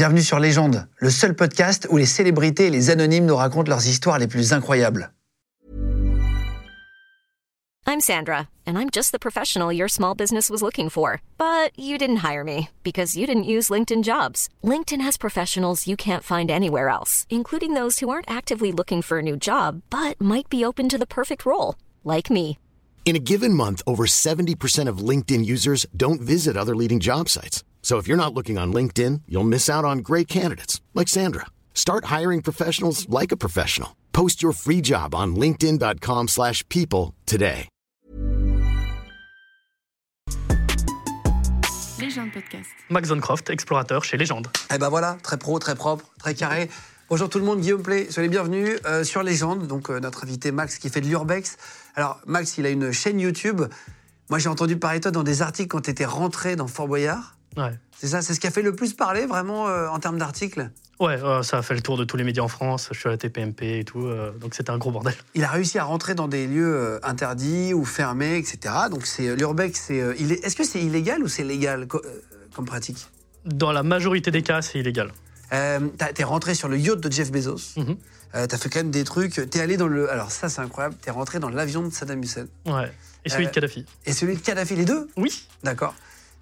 Bienvenue sur Légende, le seul podcast où les célébrités et les anonymes nous racontent leurs histoires les plus incroyables. I'm Sandra, and I'm just the professional your small business was looking for. But you didn't hire me because you didn't use LinkedIn jobs. LinkedIn has professionals you can't find anywhere else, including those who aren't actively looking for a new job but might be open to the perfect role, like me. In a given month, over 70% of LinkedIn users don't visit other leading job sites. So if you're not looking on LinkedIn, you'll miss out on great candidates like Sandra. Start hiring professionals like a professional. Post your free job on linkedin.com/people slash people today. Légende podcast. Max Zoncroft, explorateur chez Légende. Eh ben voilà, très pro, très propre, très carré. Bonjour tout le monde, Guillaume Play, soyez les bienvenus euh, sur Légende, donc euh, notre invité Max qui fait de l'urbex. Alors Max, il a une chaîne YouTube. Moi j'ai entendu parler de toi dans des articles quand tu étais rentré dans Fort Boyard. Ouais. C'est ça, c'est ce qui a fait le plus parler vraiment euh, en termes d'articles. Ouais, euh, ça a fait le tour de tous les médias en France. Je suis à la TPMP et tout, euh, donc c'était un gros bordel. Il a réussi à rentrer dans des lieux interdits ou fermés, etc. Donc c'est l'urbex, c'est il est- est-ce que c'est illégal ou c'est légal co- comme pratique? Dans la majorité des cas, c'est illégal. Euh, t'as- T'es rentré sur le yacht de Jeff Bezos. Mhm. Euh, T'as fait quand même des trucs. T'es allé dans le. Alors ça, c'est incroyable. T'es rentré dans l'avion de Saddam Hussein Ouais. Et celui Euh, de Kadhafi. et celui de Kadhafi, les deux? Oui. D'accord.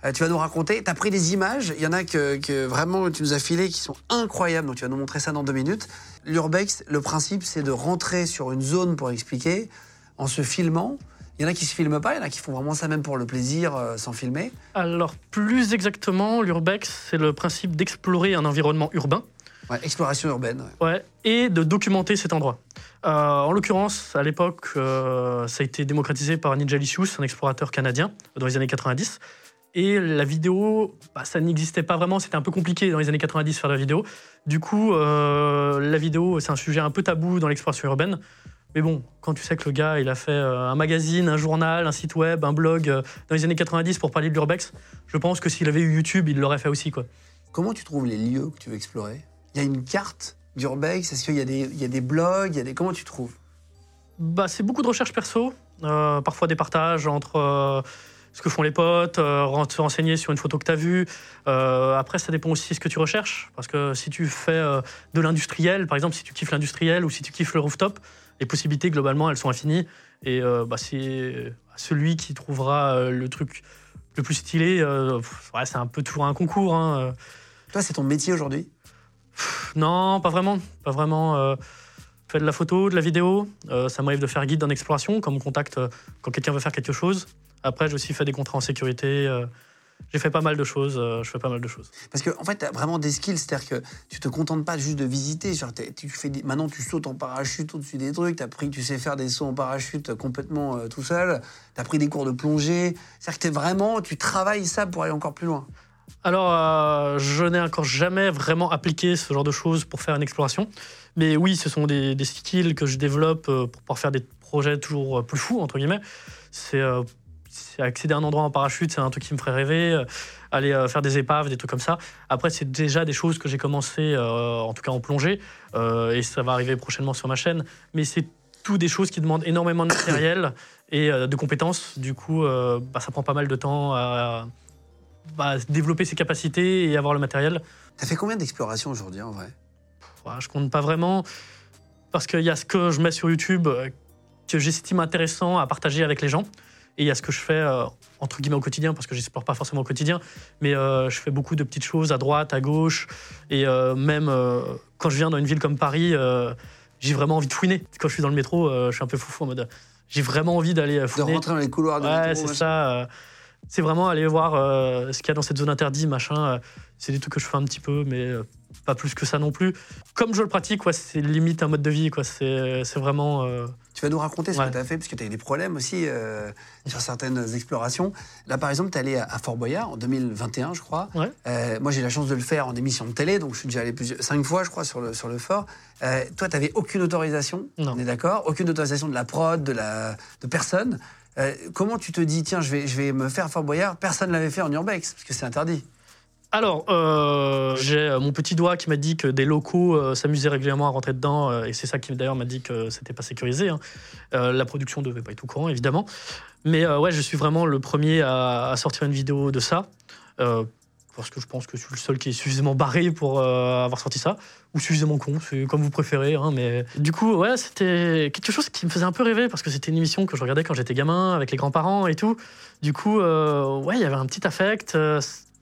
Euh, tu vas nous raconter. T'as pris des images. Il y en a que, que vraiment tu nous as filé qui sont incroyables. Donc tu vas nous montrer ça dans deux minutes. L'urbex, le principe, c'est de rentrer sur une zone pour expliquer en se filmant. Il y en a qui se filment pas. Il y en a qui font vraiment ça même pour le plaisir, euh, sans filmer. Alors, plus exactement, l'urbex, c'est le principe d'explorer un environnement urbain Ouais, exploration urbaine. ouais. ouais, et de documenter cet endroit. Euh, en l'occurrence, à l'époque, euh, ça a été démocratisé par Ninja Licious, un explorateur canadien, dans les années 90. Et la vidéo, bah, ça n'existait pas vraiment, c'était un peu compliqué dans les années 90 de faire de la vidéo. Du coup, euh, la vidéo, c'est un sujet un peu tabou dans l'exploration urbaine. Mais bon, quand tu sais que le gars, il a fait euh, un magazine, un journal, un site web, un blog euh, dans les années 90 pour parler de l'urbex, je pense que s'il avait eu YouTube, il l'aurait fait aussi. quoi. Comment tu trouves les lieux que tu veux explorer? Il y a une carte d'urbex? Est-ce qu'il y, a des- il y a des blogs? Il y a des... Comment tu trouves? Bah, c'est beaucoup de recherches perso, euh, parfois des partages entre euh, ce que font les potes, euh, se renseigner sur une photo que tu as vue. Euh, après, ça dépend aussi de ce que tu recherches, parce que si tu fais euh, de l'industriel, par exemple, si tu kiffes l'industriel ou si tu kiffes le rooftop, les possibilités, globalement, elles sont infinies. Et euh, bah, c'est celui qui trouvera le truc le plus stylé. ouais, c'est un peu toujours un concours. hein. Toi, c'est ton métier aujourd'hui? Non, pas vraiment. Pas vraiment. Je fais de la photo, de la vidéo. Euh, ça m'arrive de faire guide en exploration, comme contact euh, quand quelqu'un veut faire quelque chose. Après, j'ai aussi fait des contrats en sécurité. euh, j'ai fait pas mal de choses. euh, je fais pas mal de choses. Parce que en fait, tu as vraiment des skills, c'est-à-dire que tu te contentes pas juste de visiter. Genre, tu fais des- Maintenant, tu sautes en parachute au-dessus des trucs. T'as pris, tu sais faire des sauts en parachute complètement euh, tout seul. Tu as pris des cours de plongée. C'est-à-dire que es vraiment, tu travailles ça pour aller encore plus loin. Alors, euh, je n'ai encore jamais vraiment appliqué ce genre de choses pour faire une exploration. Mais oui, ce sont des, des skills que je développe pour pouvoir faire des projets toujours plus fous, entre guillemets. C'est euh, c'est accéder à un endroit en parachute, c'est un truc qui me ferait rêver. euh, aller euh, faire des épaves, des trucs comme ça. Après, c'est déjà des choses que j'ai commencé, euh, en tout cas en plongée, et ça va arriver prochainement sur ma chaîne. Mais c'est tout des choses qui demandent énormément de matériel et de compétences. Du coup, bah, ça prend pas mal de temps à bah, développer ses capacités et avoir le matériel. As fait combien d'explorations aujourd'hui en vrai? Voilà, je compte pas vraiment parce qu'il y a ce que je mets sur YouTube que j'estime intéressant à partager avec les gens et il y a ce que je fais euh, entre guillemets au quotidien parce que j'explore pas forcément au quotidien mais euh, je fais beaucoup de petites choses à droite à gauche et euh, même quand je viens dans une ville comme Paris j'ai vraiment envie de fouiner quand je suis dans le métro je suis un peu foufou en mode j'ai vraiment envie d'aller euh, De fouiner rentrer dans les couloirs de Ouais, métro, c'est ça. c'est vraiment aller voir ce qu'il y a dans cette zone interdite, machin. c'est des trucs que je fais un petit peu, mais pas plus que ça non plus. Comme je le pratique, ouais, c'est limite un mode de vie. quoi. C'est c'est vraiment. euh, Tu vas nous raconter ce Ouais. que tu as fait, parce que tu as eu des problèmes aussi euh, sur certaines explorations. Là, par exemple, tu es allé à, Fort Boyard en 2021, je crois. Ouais. Euh, moi, j'ai eu la chance de le faire en émission de télé, donc je suis déjà allé plusieurs, cinq fois, je crois, sur le, sur le fort. Toi, tu n'avais aucune autorisation, Non. on est d'accord? Aucune autorisation de la prod, de, la, de personne? Comment tu te dis, tiens, je vais, je vais me faire Fort Boyard Personne ne l'avait fait en urbex, parce que c'est interdit. Alors, euh, j'ai euh, mon petit doigt qui m'a dit que des locaux euh, s'amusaient régulièrement à rentrer dedans, et c'est ça qui d'ailleurs m'a dit que c'était pas sécurisé. hein. La production devait pas être au courant, évidemment. Mais ouais, je suis vraiment le premier à, sortir une vidéo de ça. Parce que je pense que je suis le seul qui est suffisamment barré pour avoir sorti ça, ou suffisamment con, c'est comme vous préférez. hein, mais du coup, ouais, c'était quelque chose qui me faisait un peu rêver parce que c'était une émission que je regardais quand j'étais gamin avec les grands-parents et tout. Du coup, ouais, il y avait un petit affect.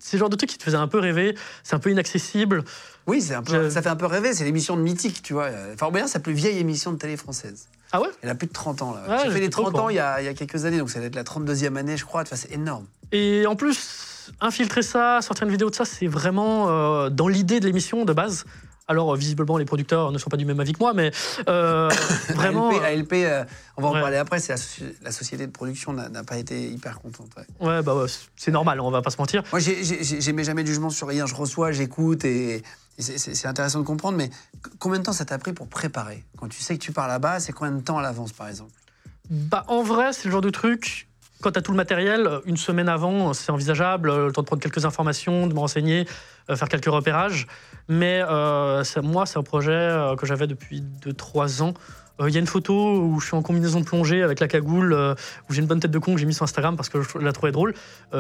C'est le genre de truc qui te faisait un peu rêver. C'est un peu inaccessible. Oui, c'est un peu, Je- ça fait un peu rêver. C'est l'émission de Mythique, tu vois. Fort Boyard, c'est la plus vieille émission de télé française. Ah ouais? Elle a plus de 30 ans, là. Ouais, J'ai fait les pas au 30 ans il y, a, il y a quelques années, donc ça doit être la 32e année, je crois. Enfin, c'est énorme. Et en plus, infiltrer ça, sortir une vidéo de ça, c'est vraiment euh, dans l'idée de l'émission de base. Alors, euh, visiblement, les producteurs ne sont pas du même avis que moi, mais euh, vraiment. ALP, ALP, euh, on va en ouais. parler après, c'est la, la société de production n'a pas été hyper contente. ouais. Ouais, bah ouais, c'est normal, on va pas se mentir. Moi, j'ai- j'ai- j'ai- j'émets jamais de jugement sur rien. Je reçois, j'écoute et, c'est- intéressant de comprendre. Mais combien de temps ça t'a pris pour préparer? Quand tu sais que tu pars là-bas, c'est combien de temps à l'avance, par exemple? Bah, en vrai, c'est le genre de truc. Quand tu as tout le matériel, une semaine avant, c'est envisageable, le temps de prendre quelques informations, de me renseigner, euh, faire quelques repérages. Mais euh, moi, c'est un projet euh, que j'avais depuis 2-3 ans. Euh, Il y a une photo où je suis en combinaison de plongée avec la cagoule, où j'ai une bonne tête de con que j'ai mis sur Instagram parce que je la trouvais drôle.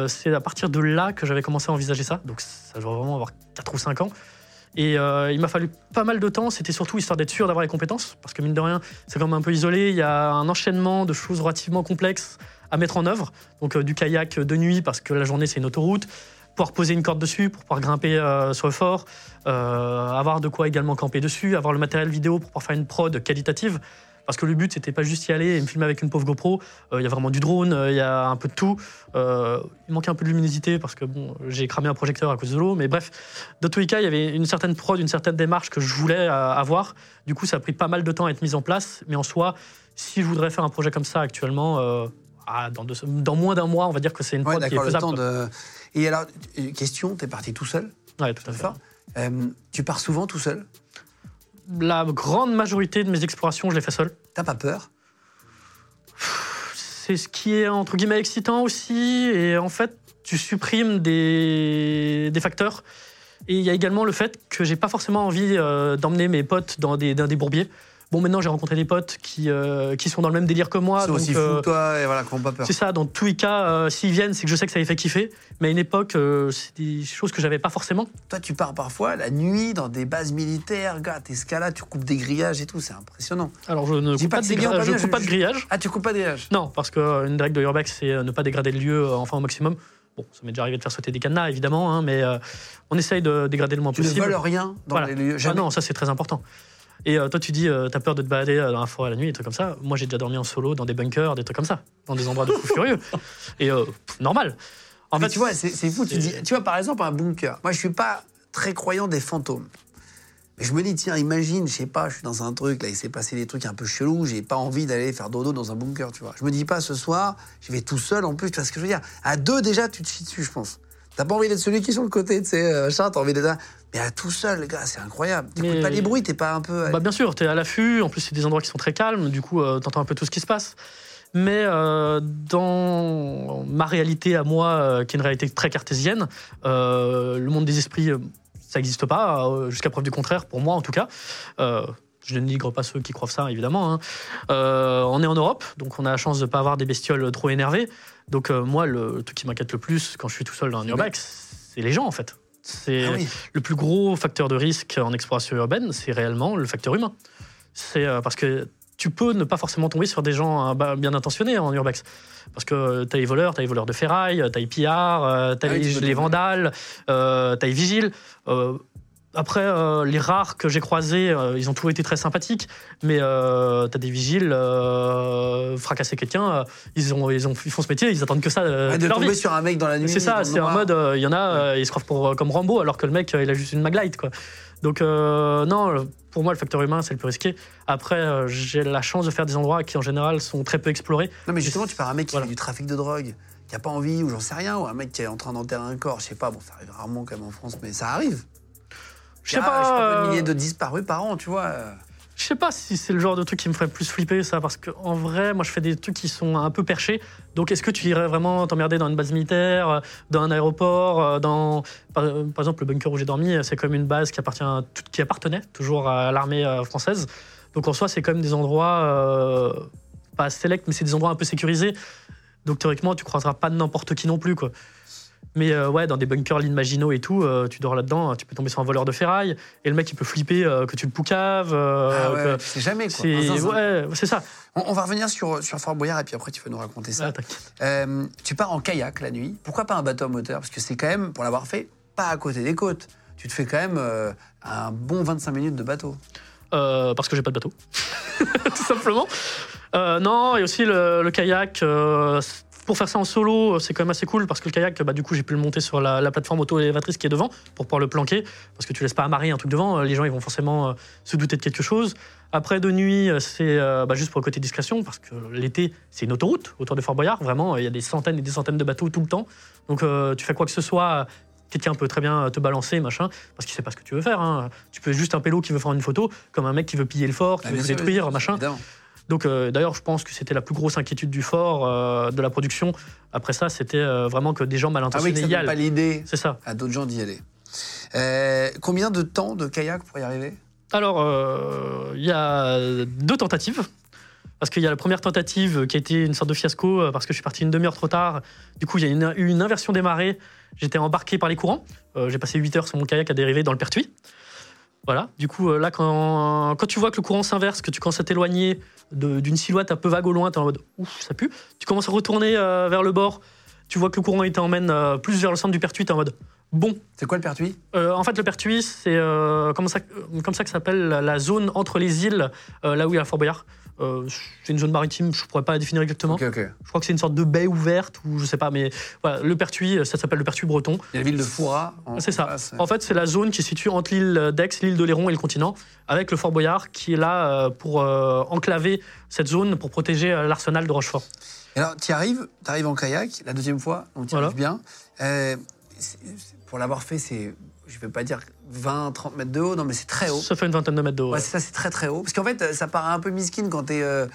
C'est à partir de là que j'avais commencé à envisager ça. Donc ça doit vraiment avoir 4 ou 5 ans. Et il m'a fallu pas mal de temps. C'était surtout histoire d'être sûr d'avoir les compétences. Parce que mine de rien, c'est quand même un peu isolé. Il y a un enchaînement de choses relativement complexes à mettre en œuvre. Donc du kayak de nuit parce que la journée c'est une autoroute. Pouvoir poser une corde dessus pour pouvoir grimper euh, sur le fort. Euh, avoir de quoi également camper dessus. Avoir le matériel vidéo pour pouvoir faire une prod qualitative. Parce que le but, c'était pas juste y aller et me filmer avec une pauvre GoPro. Euh, Il y a vraiment du drone, il y a un peu de tout. Il manquait un peu de luminosité parce que j'ai cramé un projecteur à cause de l'eau. Mais bref, dans tous il y avait une certaine prod, une certaine démarche que je voulais avoir. Du coup, ça a pris pas mal de temps à être mis en place. Mais en soi, si je voudrais faire un projet comme ça actuellement, ah, dans, deux- dans moins d'un mois, on va dire que c'est une Ouais, prod qui est le faisable. temps quoi. de. Et alors, question, t'es parti tout seul? Ouais, tout à fait. Euh, tu pars souvent tout seul? La grande majorité de mes explorations, je les fais seul. T'as pas peur? C'est ce qui est entre guillemets excitant aussi. Et en fait, tu supprimes des, des facteurs. Et il y a également le fait que j'ai pas forcément envie euh, d'emmener mes potes dans des, dans des bourbiers. Bon, maintenant, j'ai rencontré des potes qui, euh, qui sont dans le même délire que moi. C'est aussi fou euh, que toi, et voilà, qu'on pas peur. c'est ça, dans tous les cas, euh, s'ils viennent, c'est que je sais que ça les fait kiffer. Mais à une époque, euh, c'est des choses que j'avais pas forcément. Toi, tu pars parfois la nuit dans des bases militaires, gars, t'escalades, tu coupes des grillages et tout, c'est impressionnant. Alors, je ne coupe pas pas, de, bien je coupe je- pas de grillage. Ah, tu coupes pas des grillages Non, parce qu'une règle de Urbex, c'est ne pas dégrader le lieu enfin au maximum. Bon, ça m'est déjà arrivé de faire sauter des cadenas, évidemment, hein, mais euh, on essaye de dégrader le moins Tu ne possible. voles rien dans Voilà. les lieux Ah jamais. non, ça c'est très important. Et euh, toi, tu dis, euh, t'as peur de te balader euh, dans la forêt la nuit, des trucs comme ça. Moi, j'ai déjà dormi en solo dans des bunkers, des trucs comme ça, dans des endroits de fous furieux. Et pff, normal. En Mais fait, tu vois, c'est fou. Tu, dis, tu vois, par exemple, un bunker. Moi, je suis pas très croyant des fantômes. Mais je me dis, tiens, imagine, je sais pas, je suis dans un truc, là, il s'est passé des trucs un peu chelous, j'ai pas envie d'aller faire dodo dans un bunker, tu vois. Je me dis pas, ce soir, je vais tout seul en plus, tu vois ce que je veux dire. À deux, déjà, tu te chies dessus, je pense. T'as pas envie d'être celui qui est sur le côté, tu sais, euh, machin, t'as envie d'être là. Mais à tout seul, le gars, c'est incroyable. T'écoutes pas les bruits, t'es pas un peu. Bah, bien sûr, tu es à l'affût. En plus, c'est des endroits qui sont très calmes. Du coup, tu entends un peu tout ce qui se passe. Mais euh, dans ma réalité à moi, euh, qui est une réalité très cartésienne, euh, le monde des esprits, euh, ça n'existe pas, euh, jusqu'à preuve du contraire, pour moi en tout cas. Je ne dénigre pas ceux qui croient ça, évidemment. hein. Euh, on est en Europe, donc on a la chance de ne pas avoir des bestioles trop énervées. Donc euh, moi, le truc qui m'inquiète le plus quand je suis tout seul dans un urbex, c'est les gens en fait. C'est Ah oui. le plus gros facteur de risque en exploration urbaine, c'est réellement le facteur humain. C'est euh, parce que tu peux ne pas forcément tomber sur des gens bah, bien intentionnés en urbex. Parce que tu as les voleurs, tu as les voleurs de ferraille, tu as les pillards, tu as Ah oui, les, les vandales, tu as les vigiles. Après, euh, les rares que j'ai croisés, euh, ils ont toujours été très sympathiques, mais euh, t'as des vigiles, fracasser quelqu'un, ils, ont, ils, ont, ils font ce métier, ils attendent que ça Ouais, de leur tomber vie. sur un mec dans la nuit. C'est ça, c'est en mode, il y en a, ils se croient pour, comme Rambo, alors que le mec, il a juste une maglite, quoi. Donc, non, pour moi, le facteur humain, c'est le plus risqué. Après, j'ai la chance de faire des endroits qui, en général, sont très peu explorés. Non, mais justement, tu pars un mec qui Voilà. fait du trafic de drogue, qui a pas envie, ou j'en sais rien, ou un mec qui est en train d'enterrer un corps, je sais pas, bon, ça arrive rarement quand même en France, mais ça arrive. Je sais Ah, pas. Je pas, euh, un millier de disparus par an, tu vois. Je sais pas si c'est le genre de truc qui me ferait plus flipper, ça, parce qu'en vrai, moi, je fais des trucs qui sont un peu perchés. Donc, est-ce que tu irais vraiment t'emmerder dans une base militaire, euh, dans un aéroport, euh, dans. Par, euh, par exemple, le bunker où j'ai dormi, euh, c'est comme une base qui, appartient qui appartenait toujours à l'armée euh, française. Donc, en soi, c'est quand même des endroits. euh, pas select, mais c'est des endroits un peu sécurisés. Donc, théoriquement, tu croiseras pas n'importe qui non plus, quoi. Mais euh, ouais, dans des bunkers, l'île Maginot et tout, euh, tu dors là-dedans, tu peux tomber sur un voleur de ferraille, et le mec, il peut flipper euh, que tu le poucaves. Ah ouais, que- tu sais jamais quoi. c'est ouais, ça. On, on va revenir sur, sur Fort Boyard et puis après tu vas nous raconter ça. Ah, tu pars en kayak la nuit. Pourquoi pas un bateau à moteur? Parce que c'est quand même, pour l'avoir fait, pas à côté des côtes. Tu te fais quand même un bon 25 minutes de bateau. Parce que j'ai pas de bateau, tout simplement. Non, et aussi le, le kayak. Euh, pour faire ça en solo, c'est quand même assez cool parce que le kayak, bah, du coup, j'ai pu le monter sur la, la plateforme auto-élévatrice qui est devant pour pouvoir le planquer parce que tu laisses pas amarrer un truc devant. euh, Les gens, ils vont forcément euh, se douter de quelque chose. Après, de nuit, euh, c'est euh, bah, juste pour le côté discrétion parce que l'été, c'est une autoroute autour de Fort Boyard. Vraiment, il y a des centaines et des centaines de bateaux tout le temps. Donc, euh, tu fais quoi que ce soit. Quelqu'un peut très bien te balancer, machin, parce qu'il sait pas ce que tu veux faire. hein. Tu peux juste un pélo qui veut faire une photo, comme un mec qui veut piller le fort, qui Ah, veut le détruire, machin. évidemment. Donc euh, d'ailleurs, je pense que c'était la plus grosse inquiétude du fort, euh, de la production. Après ça, c'était euh, vraiment que des gens mal Ah oui, intentionnés que ça y donne pas l'idée C'est ça. à d'autres gens d'y aller. Combien de temps de kayak pour y arriver? Alors, il y a deux tentatives. Parce qu'il y a la première tentative qui a été une sorte de fiasco parce que je suis parti une demi-heure trop tard. Du coup, il y a une- eu une inversion des marées. J'étais embarqué par les courants. Euh, J'ai passé 8 heures sur mon kayak à dériver dans le Pertuis. Voilà. Du coup, euh, là, quand, quand tu vois que le courant s'inverse, que tu commences à t'éloigner d'une silhouette un peu vague au loin, t'es en mode ouf, ça pue. Tu commences à retourner euh, vers le bord. Tu vois que le courant il t'emmène euh, plus vers le centre du Pertuis. T'es en mode bon, C'est quoi le pertuis? Euh, en fait, le Pertuis, c'est comme, ça, comme ça que s'appelle la- zone entre les îles, là où il y a Fort Boyard. Euh, c'est une zone maritime, je ne pourrais pas la définir exactement. Je crois que c'est une sorte de baie ouverte, ou je sais pas, mais voilà, le Pertuis, ça s'appelle le Pertuis breton. Il y a la ville de Foura. C'est ça. en fait, c'est la zone qui se situe entre l'île d'Aix, l'île de Léron et le continent, avec le Fort Boyard qui est là euh, pour euh, enclaver cette zone, pour protéger euh, l'arsenal de Rochefort. Et alors, tu arrives, tu arrives en kayak la deuxième fois, donc tu Voilà. bien. Euh, pour l'avoir fait, c'est, je vais pas dire 20, 30 mètres de haut, non, mais c'est très haut. Ça fait une vingtaine de mètres de haut. Ouais, ouais. c'est ça, c'est très très haut. Parce qu'en fait, ça paraît un peu miskin quand t'es. euh,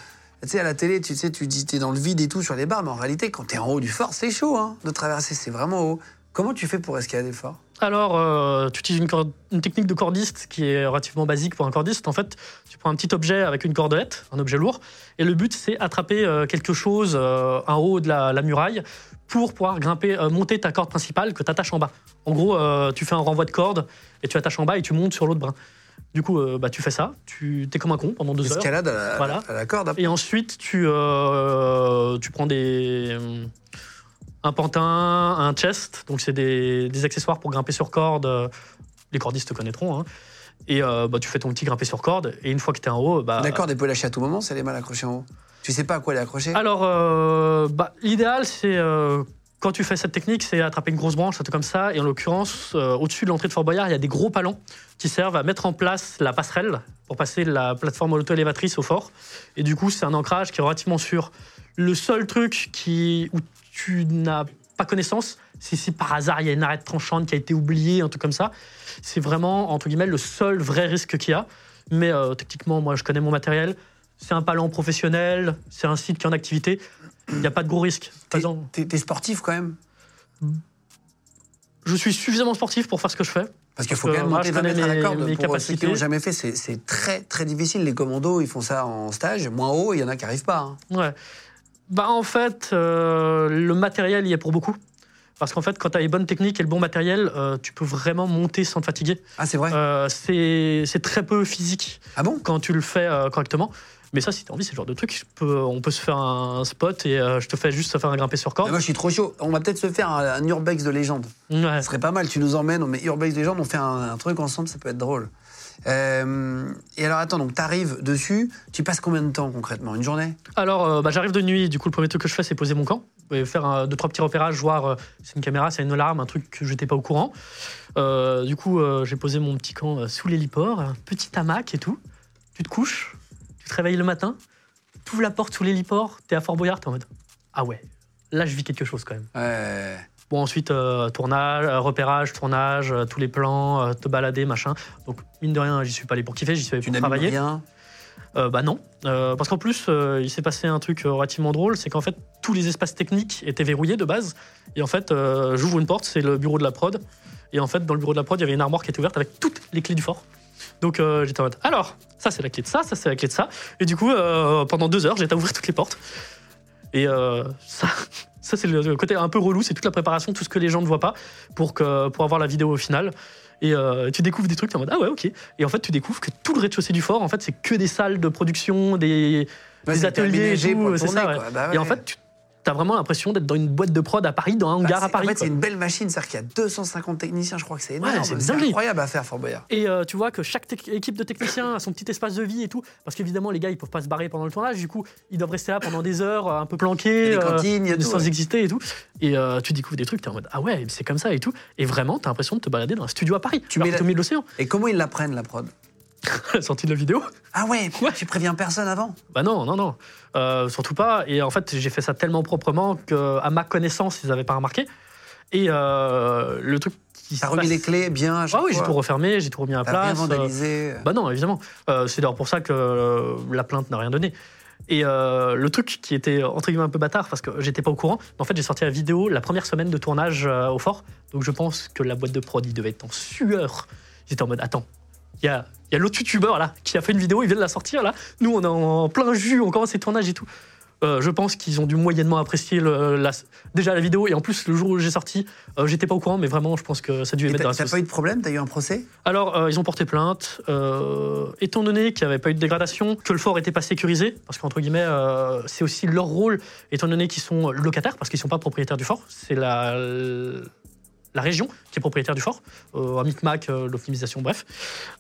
tu sais, à la télé, tu sais, tu dis t'es dans le vide et tout sur les barres, mais en réalité, quand t'es en haut du fort, c'est chaud hein, de traverser, c'est vraiment haut. Comment tu fais pour escalader fort? Alors, euh, tu utilises une, corde- une technique de cordiste qui est relativement basique pour un cordiste. En fait, tu prends un petit objet avec une cordelette, un objet lourd, et le but, c'est attraper euh, quelque chose euh, en haut de la, la muraille pour pouvoir grimper, monter ta corde principale que tu attaches en bas. En gros, tu fais un renvoi de corde et tu attaches en bas et tu montes sur l'autre brin. Du coup, bah, tu fais ça, tu es comme un con pendant deux heures. Escalade à la, Voilà. à la corde. après. Et ensuite, tu, tu prends des, un pantin, un chest, donc c'est des, des accessoires pour grimper sur corde. Les cordistes te connaîtront. hein. Et euh, bah, tu fais ton petit grimper sur corde. Et une fois que tu es en haut, bah, La corde, elle peut lâcher à tout moment si elle est mal accrochée en haut. Tu sais pas à quoi elle est accrochée? Alors, euh, bah, l'idéal, c'est euh, quand tu fais cette technique, c'est attraper une grosse branche, un truc comme ça. Et en l'occurrence, au-dessus de l'entrée de Fort Boyard, il y a des gros palans qui servent à mettre en place la passerelle pour passer de la plateforme auto-élévatrice au fort. Et du coup, c'est un ancrage qui est relativement sûr. Le seul truc qui, où tu n'as pas connaissance, c'est si par hasard il y a une arête tranchante qui a été oubliée, un truc comme ça. C'est vraiment, entre guillemets, le seul vrai risque qu'il y a. Mais euh, techniquement, moi, je connais mon matériel. C'est un palan professionnel, c'est un site qui est en activité. Il n'y a pas de gros risques. T'es- sportif quand même je suis suffisamment sportif pour faire ce que je fais. Parce qu'il faut quand même monter je 20 connais mètres à la corde. mes Pour ceux qui capacités. l'ont jamais fait, c'est- très très difficile. Les commandos, ils font ça en stage, moins haut, il y en a qui arrivent pas. hein. Ouais. Bah, en fait, euh, le matériel y est pour beaucoup. Parce qu'en fait, quand tu as les bonnes techniques et le bon matériel, euh, tu peux vraiment monter sans te fatiguer. Ah, c'est vrai Euh, c'est très peu physique Ah bon? quand tu le fais euh, correctement. Mais ça, si tu as envie, c'est le genre de truc. peux- on peut se faire un spot et je te fais juste faire un grimper sur Mais corde. Moi, je suis trop chaud. On va peut-être se faire un, un urbex de légende. Ouais. Ce serait pas mal, tu nous emmènes, on met Urbex Légende, on fait un, un truc ensemble, ça peut être drôle. Euh, et alors attends, donc t'arrives dessus, tu passes combien de temps concrètement? Une journée? Alors, euh, bah, j'arrive de nuit. Du coup, le premier truc que je fais, c'est poser mon camp. Et faire un, deux, trois petits repérages, voir euh, c'est une caméra, c'est une alarme, un truc que je n'étais pas au courant. Du coup, j'ai posé mon petit camp sous l'héliport, un petit hamac et tout. Tu te couches, tu te réveilles le matin, tu ouvres la porte sous l'héliport, t'es à Fort Boyard, t'es en mode Ah ouais, là, je vis quelque chose quand même. Ouais. Bon, ensuite, euh, tournage, euh, repérage, tournage, euh, tous les plans, te balader, machin. Donc, mine de rien, j'y suis pas allé pour kiffer, j'y suis allé Tu pour n'as travailler. rien. Euh, bah non, Euh, parce qu'en plus, euh, il s'est passé un truc relativement drôle, c'est qu'en fait, tous les espaces techniques étaient verrouillés de base. Et en fait, j'ouvre une porte, c'est le bureau de la prod. Et en fait, dans le bureau de la prod, il y avait une armoire qui était ouverte avec toutes les clés du fort. Donc j'étais en mode, alors, ça c'est la clé de ça, ça c'est la clé de ça. Et du coup, pendant deux heures, j'étais à ouvrir toutes les portes. Et ça, Ça, c'est le côté un peu relou, c'est toute la préparation, tout ce que les gens ne voient pas pour, que, pour avoir la vidéo au final. Et euh, tu découvres des trucs, en mode Ah ouais, ok. Et en fait, tu découvres que tout le rez-de-chaussée du fort, en fait, c'est que des salles de production, des, Ouais, des ateliers, et tout. C'est ça, ouais. Bah Et en ouais. fait, tu as vraiment l'impression d'être dans une boîte de prod à Paris, dans un Bah, hangar à Paris. En fait, c'est une belle machine, c'est-à-dire qu'il y a 250 techniciens, je crois que c'est énorme. Ouais, c'est incroyable à faire, Fort Boyard. Et euh, tu vois que chaque équipe de techniciens a son petit espace de vie et tout, parce qu'évidemment les gars ils peuvent pas se barrer pendant le tournage, du coup ils doivent rester là pendant des heures, un peu planqués, cantines, sans ouais. exister et tout. Et euh, tu découvres des trucs, t'es en mode ah ouais c'est comme ça et tout. Et vraiment t'as l'impression de te balader dans un studio à Paris, Tu mets la- au milieu de l'océan. Et comment ils l'apprennent, la prod? la sortie de la vidéo Ah ouais, tu préviens personne avant Bah non non non, Euh, surtout pas. Et en fait j'ai fait ça tellement proprement que à ma connaissance ils avaient pas remarqué. Et euh, le truc qui T'as remis passe- les clés bien Ah oui j'ai tout refermé, j'ai tout remis à place. euh, vandalisé Bah non, évidemment. Euh, c'est d'ailleurs pour ça que la plainte n'a rien donné. Et euh, le truc qui était entre guillemets un peu bâtard parce que j'étais pas au courant, en fait j'ai sorti la vidéo la première semaine de tournage euh, au fort, donc je pense que la boîte de prod il devait être en sueur. J'étais en mode attends, il y a, il y a l'autre youtubeur là qui a fait une vidéo, il vient de la sortir là. Nous on est en plein jus, on commence les tournages et tout. Euh, je pense qu'ils ont dû moyennement apprécier le- la- déjà la vidéo et en plus le jour où j'ai sorti, euh, j'étais pas au courant, mais vraiment je pense que ça a dû Et émettre T'as pas eu de problème T'as eu un procès? Alors, euh, ils ont porté plainte. étant donné qu'il n'y avait pas eu de dégradation, que le fort n'était pas sécurisé, parce qu'entre guillemets, c'est aussi leur rôle, étant donné qu'ils sont locataires, parce qu'ils ne sont pas propriétaires du fort, c'est la, la région qui est propriétaire du fort, euh, un micmac, euh, l'optimisation, bref.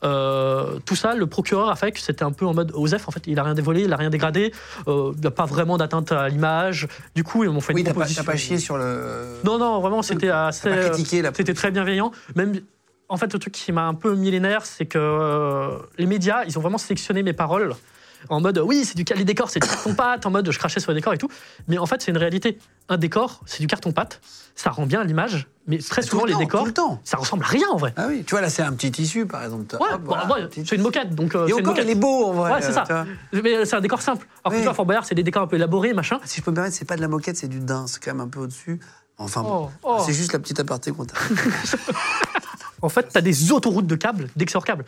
Euh, tout ça, le procureur a fait que c'était un peu en mode OSEF, en fait, il a rien dévolé, il a rien dégradé, euh, il n'y a pas vraiment d'atteinte à l'image. Du coup, ils m'ont fait Oui, une proposition. t'as pas chié sur le. Non, non, vraiment, c'était assez. C'était très bienveillant. Même, en fait, le truc qui m'a un peu mis les nerfs, c'est que les médias, ils ont vraiment sélectionné mes paroles en mode oui, c'est du les décors, c'est du carton pâte, en mode je crachais sur les décors et tout. Mais en fait, c'est une réalité. Un décor, c'est du carton pâte, ça rend bien l'image, mais très Tout souvent le les décors, Tout le temps. ça ressemble à rien en vrai. Ah oui, tu vois, là, c'est un petit tissu, par exemple. Ouais, Hop, bon, voilà, ouais, c'est une moquette, donc euh, Et encore, il est beau, en vrai. Ouais, c'est euh, ça. tu vois. Mais c'est un décor simple. Alors que Oui. toi, Fort Boyard, c'est des décors un peu élaborés, machin. Si je peux me permettre, c'est pas de la moquette, c'est du daim. C'est quand même un peu au-dessus. Enfin, bon. Oh, oh. c'est juste la petite aparté qu'on t'a. En fait, tu as des autoroutes de câbles dès que c'est hors câble.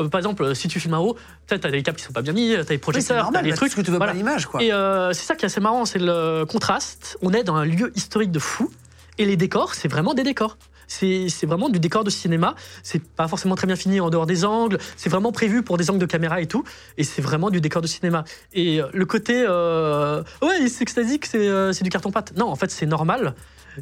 Euh, par exemple, si tu filmes en haut, tu as des câbles qui sont pas bien mis, tu as des Oui, projecteurs, tu as des trucs. que tu veux Voilà. pas l'image, quoi. Et euh, c'est ça qui est assez marrant, c'est le contraste. On est dans un lieu historique de fou, et les décors, c'est vraiment des décors. C'est vraiment du décor de cinéma. C'est pas forcément très bien fini en dehors des angles. C'est vraiment prévu pour des angles de caméra et tout. Et c'est vraiment du décor de cinéma. Et euh, le côté. euh, ouais, c'est extasique, c'est euh, c'est du carton-pâte. Non, en fait, c'est normal.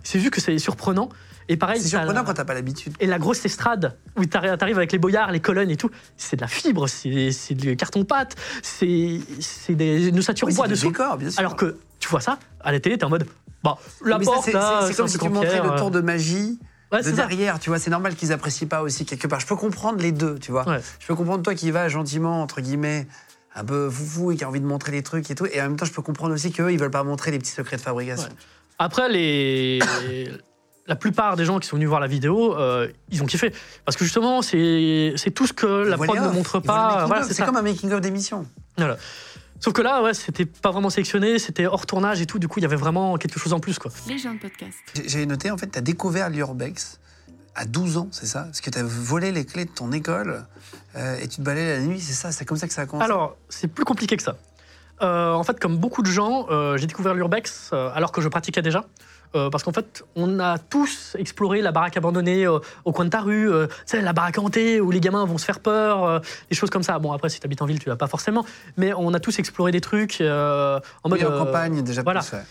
C'est juste que c'est surprenant. Et pareil, C'est surprenant la- quand t'as pas l'habitude. et la grosse estrade où t'arri- t'arrives avec les boyards, les colonnes et tout, c'est de la fibre, c'est du carton-pâte, c'est des une ossature Oui, bois c'est du dessous. décor, bien sûr. Alors que tu vois ça, à la télé, t'es en mode, bah, la Mais porte, c'est- comme si tu montrais le tour de magie Ouais, de ça. derrière, tu vois. C'est normal qu'ils apprécient pas aussi quelque part. Je peux comprendre les deux, tu vois. Ouais. Je peux comprendre toi qui vas gentiment, entre guillemets, un peu foufou et qui a envie de montrer les trucs et tout. Et en même temps, je peux comprendre aussi qu'eux, ils veulent pas montrer les petits secrets de fabrication. Ouais. Après, les... la plupart des gens qui sont venus voir la vidéo, euh, ils ont kiffé. Parce que justement, c'est tout ce que la Ils prod ne montre pas. making Voilà, of. c'est comme un making-of d'émission. Voilà. Sauf que là, ouais, c'était pas vraiment sélectionné, c'était hors tournage et tout. Du coup, il y avait vraiment quelque chose en plus, quoi. Les gens de podcast. J'ai- J'avais noté, en fait, tu as découvert l'urbex à 12 ans, c'est ça? Parce que tu as volé les clés de ton école euh, et tu te balayais la nuit, c'est ça? C'est comme ça que ça a commencé? Alors, c'est plus compliqué que ça. Euh, en fait, comme beaucoup de gens, euh, j'ai découvert l'urbex euh, alors que je pratiquais déjà. Euh, parce qu'en fait, on a tous exploré la baraque abandonnée euh, au coin de ta rue, euh, tu sais, la baraque hantée où les gamins vont se faire peur, des choses comme ça. Bon, après, si tu habites en ville, tu l'as pas forcément, mais on a tous exploré des trucs en mode. Oui, en campagne, déjà voilà. plus, ouais.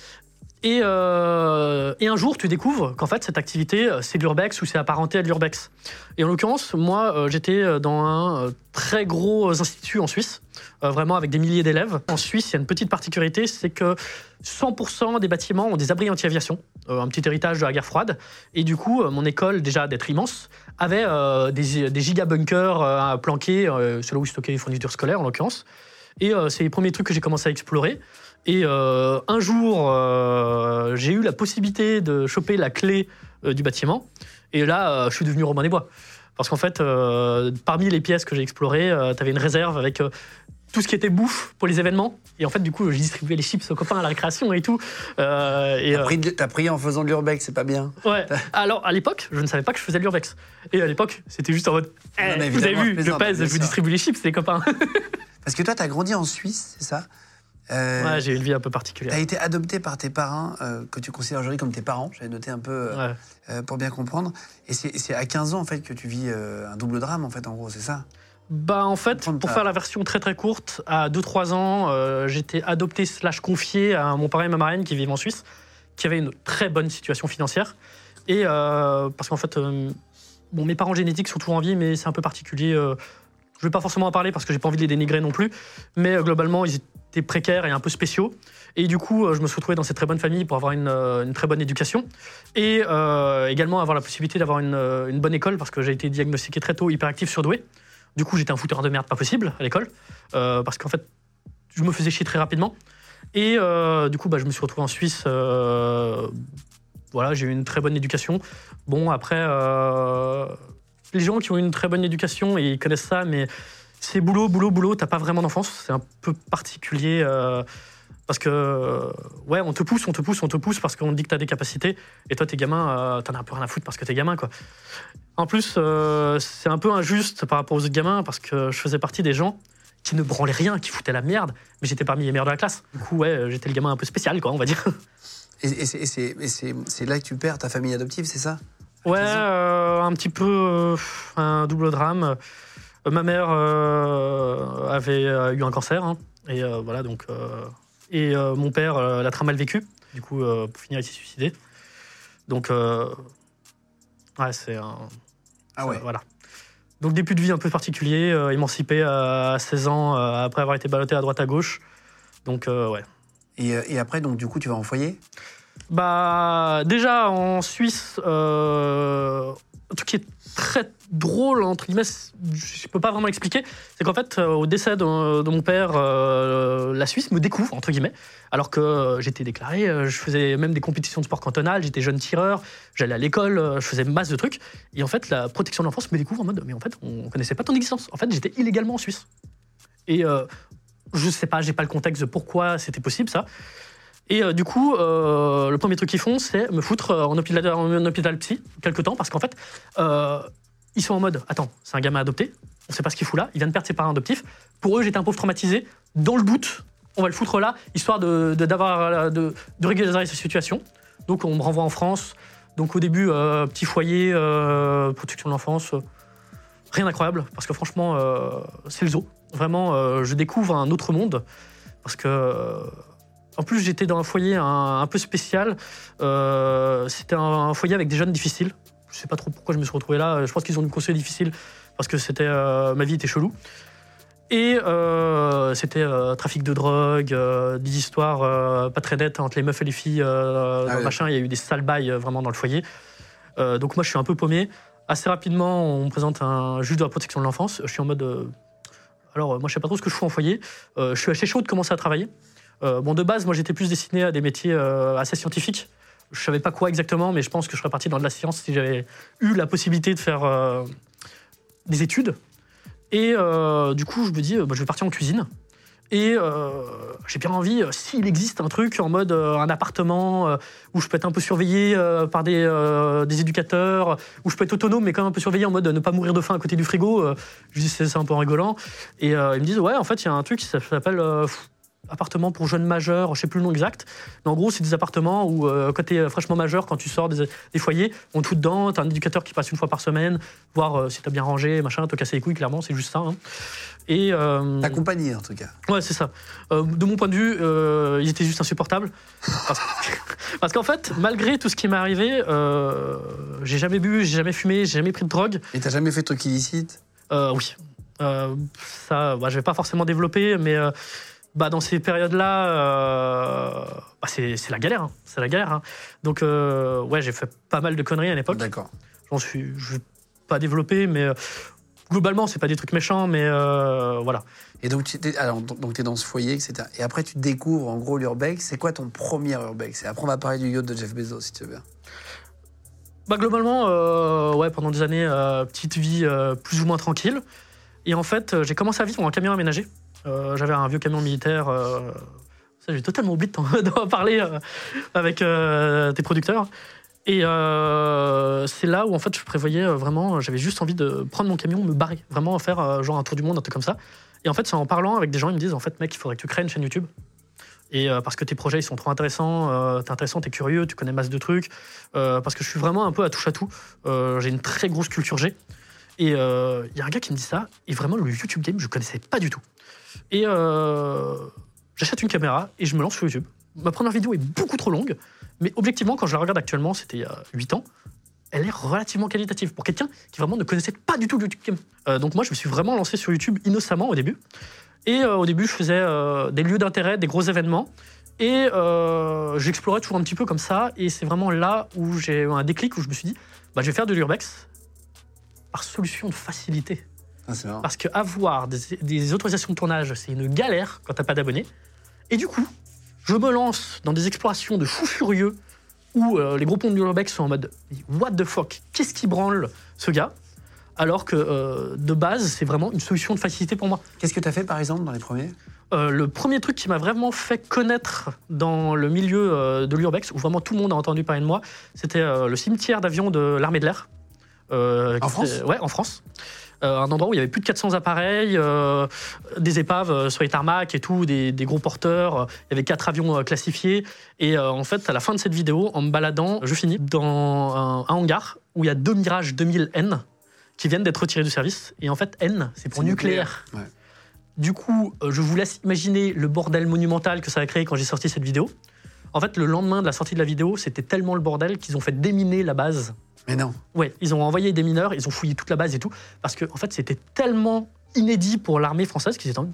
Et, euh, et un jour, tu découvres qu'en fait, cette activité, euh, c'est l'urbex ou c'est apparenté à l'urbex. Et en l'occurrence, moi, euh, j'étais euh, dans un très gros institut en Suisse, vraiment avec des milliers d'élèves. En Suisse, il y a une petite particularité, c'est que 100% des bâtiments ont des abris anti-aviation, un petit héritage de la guerre froide. Et du coup, mon école, déjà d'être immense, avait des, des giga-bunkers planqués, c'est là où stockaient les fournitures scolaires en l'occurrence. Et c'est les premiers trucs que j'ai commencé à explorer. Et euh, un jour, euh, j'ai eu la possibilité de choper la clé euh, du bâtiment. Et là, je suis devenu Robin des Bois. Parce qu'en fait, parmi les pièces que j'ai explorées, tu avais une réserve avec tout ce qui était bouffe pour les événements. Et en fait, du coup, j'ai distribué les chips aux copains à la récréation et tout. Euh, et, T'as pris, de- t'as pris en faisant de l'urbex, c'est pas bien. Ouais. Alors, à l'époque, je ne savais pas que je faisais de l'urbex. Et à l'époque, c'était juste en mode Eh, Vous avez vu, je pèse, je vous distribue les chips, les copains. Parce que toi, t'as grandi en Suisse, c'est ça? Euh, Ouais, j'ai eu une vie un peu tu particulière. as été adopté par tes parents, euh, que tu considères aujourd'hui comme tes parents. J'avais noté un peu euh, Ouais. euh, pour bien comprendre. Et c'est à 15 ans, en fait, que tu vis un double drame, en fait, en gros, c'est ça? Bah en fait, pour faire la version très très courte, à 2-3 ans, j'étais adopté slash confié à mon parrain et ma marraine qui vivent en Suisse, qui avaient une très bonne situation financière. Et parce qu'en fait, bon, mes parents génétiques sont toujours en vie, mais c'est un peu particulier. je vais pas forcément en parler parce que j'ai pas envie de les dénigrer non plus. Mais globalement, ils étaient précaires et un peu spéciaux. Et du coup, euh, je me suis retrouvé dans cette très bonne famille pour avoir une, euh, très bonne éducation. Et euh, également avoir la possibilité d'avoir une, bonne école parce que j'ai été diagnostiqué très tôt hyperactif surdoué. Du coup, j'étais un fouteur de merde pas possible à l'école, parce qu'en fait, je me faisais chier très rapidement. Et du coup, bah, je me suis retrouvé en Suisse. voilà, j'ai eu une très bonne éducation. Bon, après, les gens qui ont une très bonne éducation, ils connaissent ça, mais c'est boulot, boulot, boulot, t'as pas vraiment d'enfance. C'est un peu particulier. euh, parce que, ouais, on te pousse, on te pousse, on te pousse parce qu'on te dit que t'as des capacités. Et toi, t'es gamin, euh, t'en as un peu rien à foutre parce que t'es gamin, quoi. En plus, euh, c'est un peu injuste par rapport aux autres gamins parce que je faisais partie des gens qui ne branlaient rien, qui foutaient la merde, mais j'étais parmi les meilleurs de la classe. Du coup, ouais, j'étais le gamin un peu spécial, quoi, on va dire. Et, et c'est- là que tu perds ta famille adoptive, c'est ça? Ouais, 15 ans. euh, un petit peu euh, un double drame. Euh, ma mère euh, avait euh, eu un cancer, hein, et voilà, donc. et mon père l'a très mal vécu, du coup, pour finir, il s'est suicidé. Donc, ouais, c'est un. Ah ouais. Voilà. Donc début de vie un peu particulier, euh, émancipé à 16 ans euh, après avoir été ballotté à droite à gauche. Donc euh, ouais. Et, et après, donc, du coup, tu vas en foyer? Bah déjà en Suisse, truc qui est très drôle entre guillemets, je peux pas vraiment expliquer, c'est qu'en fait euh, au décès de, mon père, euh, la Suisse me découvre entre guillemets, alors que euh, j'étais déclaré, je faisais même des compétitions de sport cantonal, j'étais jeune tireur, j'allais à l'école, je faisais masse de trucs, et en fait la protection de l'enfance me découvre en mode mais en fait on connaissait pas ton existence, en fait j'étais illégalement en Suisse. Et euh, je sais pas, j'ai pas le contexte de pourquoi c'était possible ça. Et euh, du coup, euh, le premier truc qu'ils font, c'est me foutre euh, en hôpital, en psy quelque temps, parce qu'en fait, ils sont en mode Attends, c'est un gamin adopté, on sait pas ce qu'il fout là, il vient de perdre ses parents adoptifs. Pour eux, j'étais un pauvre traumatisé. Dans le doute, on va le foutre là, histoire de, de, d'avoir, de, de régulariser sa situation. Donc, on me renvoie en France. Donc, au début, petit foyer, protection de l'enfance. rien d'incroyable, parce que franchement, c'est le zoo. Vraiment, je découvre un autre monde, parce que. En plus, j'étais dans un foyer un, un peu spécial. Euh, C'était un, un foyer avec des jeunes difficiles. Je sais pas trop pourquoi je me suis retrouvé là. Je pense qu'ils ont dû me conseiller difficile parce que c'était euh, ma vie était chelou. Et euh, c'était trafic de drogue, des histoires pas très nettes entre les meufs et les filles. dans Ah machin, il y a eu des sales bails vraiment dans le foyer. Donc moi, je suis un peu paumé. Assez rapidement, on me présente un juge de la protection de l'enfance. Je suis en mode. alors, moi, je sais pas trop ce que je fous en foyer. Euh, je suis assez chaud de commencer à travailler. Euh, bon, de base, moi, j'étais plus destiné à des métiers euh, assez scientifiques. Je savais pas quoi exactement, mais je pense que je serais parti dans de la science si j'avais eu la possibilité de faire euh, des études. Et du coup, je me dis, bah, je vais partir en cuisine. Et j'ai bien envie, s'il existe un truc en mode un appartement où je peux être un peu surveillé par des, des éducateurs, où je peux être autonome mais quand même un peu surveillé en mode ne pas mourir de faim à côté du frigo, je dis c'est un peu rigolant. Et ils me disent, ouais, en fait, il y a un truc qui s'appelle euh, pff, appartement pour jeunes majeurs, je sais plus le nom exact. Mais en gros, c'est des appartements où, euh, quand tu es fraîchement majeur, quand tu sors des, des foyers, on te fout dedans, tu as un éducateur qui passe une fois par semaine, voir euh, si tu as bien rangé, machin, te casser les couilles, clairement, c'est juste ça. hein. Et, euh, T'accompagner, en tout cas. Ouais, c'est ça. Euh, de mon point de vue, euh, ils étaient juste insupportables. Parce, parce qu'en fait, malgré tout ce qui m'est arrivé, euh, j'ai jamais bu, j'ai jamais fumé, j'ai jamais pris de drogue. Et t'as jamais fait de truc illicite Euh, oui. Euh, ça, bah, je vais pas forcément développer, mais euh, bah, dans ces périodes-là, euh, bah, c'est la galère. hein. C'est la galère. hein. Donc, euh, ouais, j'ai fait pas mal de conneries à l'époque. D'accord. J'en suis. Je vais pas développer, mais euh, globalement, c'est pas des trucs méchants, mais euh, voilà. Et donc, tu es, alors, donc, t'es dans ce foyer, etc. Et après, tu découvres, en gros, l'urbex. C'est quoi ton premier urbex? Et après, on va parler du yacht de Jeff Bezos, si tu veux bien. Bah globalement, ouais, pendant des années, petite vie plus ou moins tranquille. Et en fait, j'ai commencé à vivre en camion aménagé. Euh, J'avais un vieux camion militaire. euh, j'ai totalement oublié de parler euh, avec tes producteurs. Et c'est là où en fait je prévoyais vraiment, j'avais juste envie de prendre mon camion, me barrer, vraiment faire genre un tour du monde, un truc comme ça. Et en fait, c'est en parlant avec des gens, ils me disent en fait, mec, il faudrait que tu crées une chaîne YouTube. Et parce que tes projets ils sont trop intéressants, t'es intéressant, t'es curieux, tu connais masse de trucs. Parce que je suis vraiment un peu à touche à tout. J'ai une très grosse culture G. Et il y a un gars qui me dit ça. Et vraiment, le YouTube Game, je connaissais pas du tout. Et euh, j'achète une caméra et je me lance sur YouTube. Ma première vidéo est beaucoup trop longue. Mais objectivement, quand je la regarde actuellement, c'était il y a 8 ans, elle est relativement qualitative pour quelqu'un qui vraiment ne connaissait pas du tout le YouTube. Euh, donc moi, je me suis vraiment lancé sur YouTube innocemment au début. Et euh, au début, je faisais des lieux d'intérêt, des gros événements. Et j'explorais toujours un petit peu comme ça. Et c'est vraiment là où j'ai eu un déclic, où je me suis dit, bah, je vais faire de l'urbex par solution de facilité. Ah, c'est. Parce qu'avoir des, des autorisations de tournage, c'est une galère quand t'as pas d'abonnés. Et du coup, je me lance dans des explorations de fous furieux où euh, les gros ponts de l'urbex sont en mode What the fuck Qu'est-ce qui branle ce gars? Alors que euh, de base, c'est vraiment une solution de facilité pour moi. Qu'est-ce que tu as fait par exemple dans les premiers? Euh, le premier truc qui m'a vraiment fait connaître dans le milieu euh, de l'urbex, où vraiment tout le monde a entendu parler de moi, c'était euh, le cimetière d'avions de l'armée de l'air. En France? Ouais, en France. Euh, un endroit où il y avait plus de 400 appareils, euh, des épaves euh, sur les tarmacs et tout, des, des gros porteurs. Il y avait quatre avions classifiés. Et en fait, à la fin de cette vidéo, en me baladant, je finis dans un, un hangar où il y a deux Mirage 2000N qui viennent d'être retirés du service. Et en fait, N, c'est pour nucléaire. Ouais. Du coup, je vous laisse imaginer le bordel monumental que ça a créé quand j'ai sorti cette vidéo. En fait, le lendemain de la sortie de la vidéo, c'était tellement le bordel qu'ils ont fait déminer la base. Mais non. Ouais, ils ont envoyé des mineurs, ils ont fouillé toute la base et tout, parce que en fait, c'était tellement inédit pour l'armée française qu'ils étaient en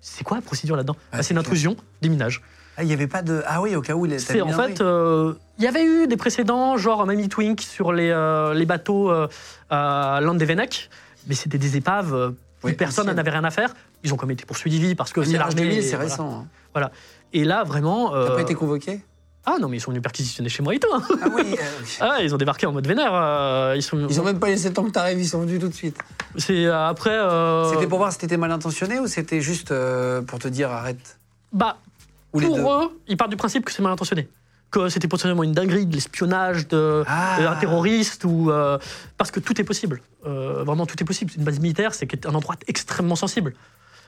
c'est quoi la procédure là-dedans? Ah, Bah, c'est C'est une intrusion, des minages. Ah, il n'y avait pas de. Ah oui, au cas où. C'est en fait, euh, il y avait eu des précédents, genre Mamie Twink sur les, euh, les bateaux euh, à Landévennec, mais c'était des épaves, euh, personne n'en avait rien à faire. Ils ont comme été poursuivis parce que c'est Mirage l'armée. 2000, c'est voilà. récent. hein. Et là, vraiment. T'as euh, pas été convoqué? Ah non, mais ils sont venus perquisitionner chez moi et tout. hein. Ah oui. euh, Ah, ils ont débarqué en mode vénère. euh, ils sont. Ils ont même pas laissé le temps que t'arrives, ils sont venus tout de suite. C'est euh, après. C'était pour voir si t'étais mal intentionné ou c'était juste pour te dire arrête? Bah, Ou pour eux, ils partent du principe que c'est mal intentionné. Que c'était potentiellement une dinguerie, de l'espionnage, de, Ah. d'un terroriste, ou. parce que tout est possible. Vraiment, tout est possible. Une base militaire, c'est un endroit extrêmement sensible.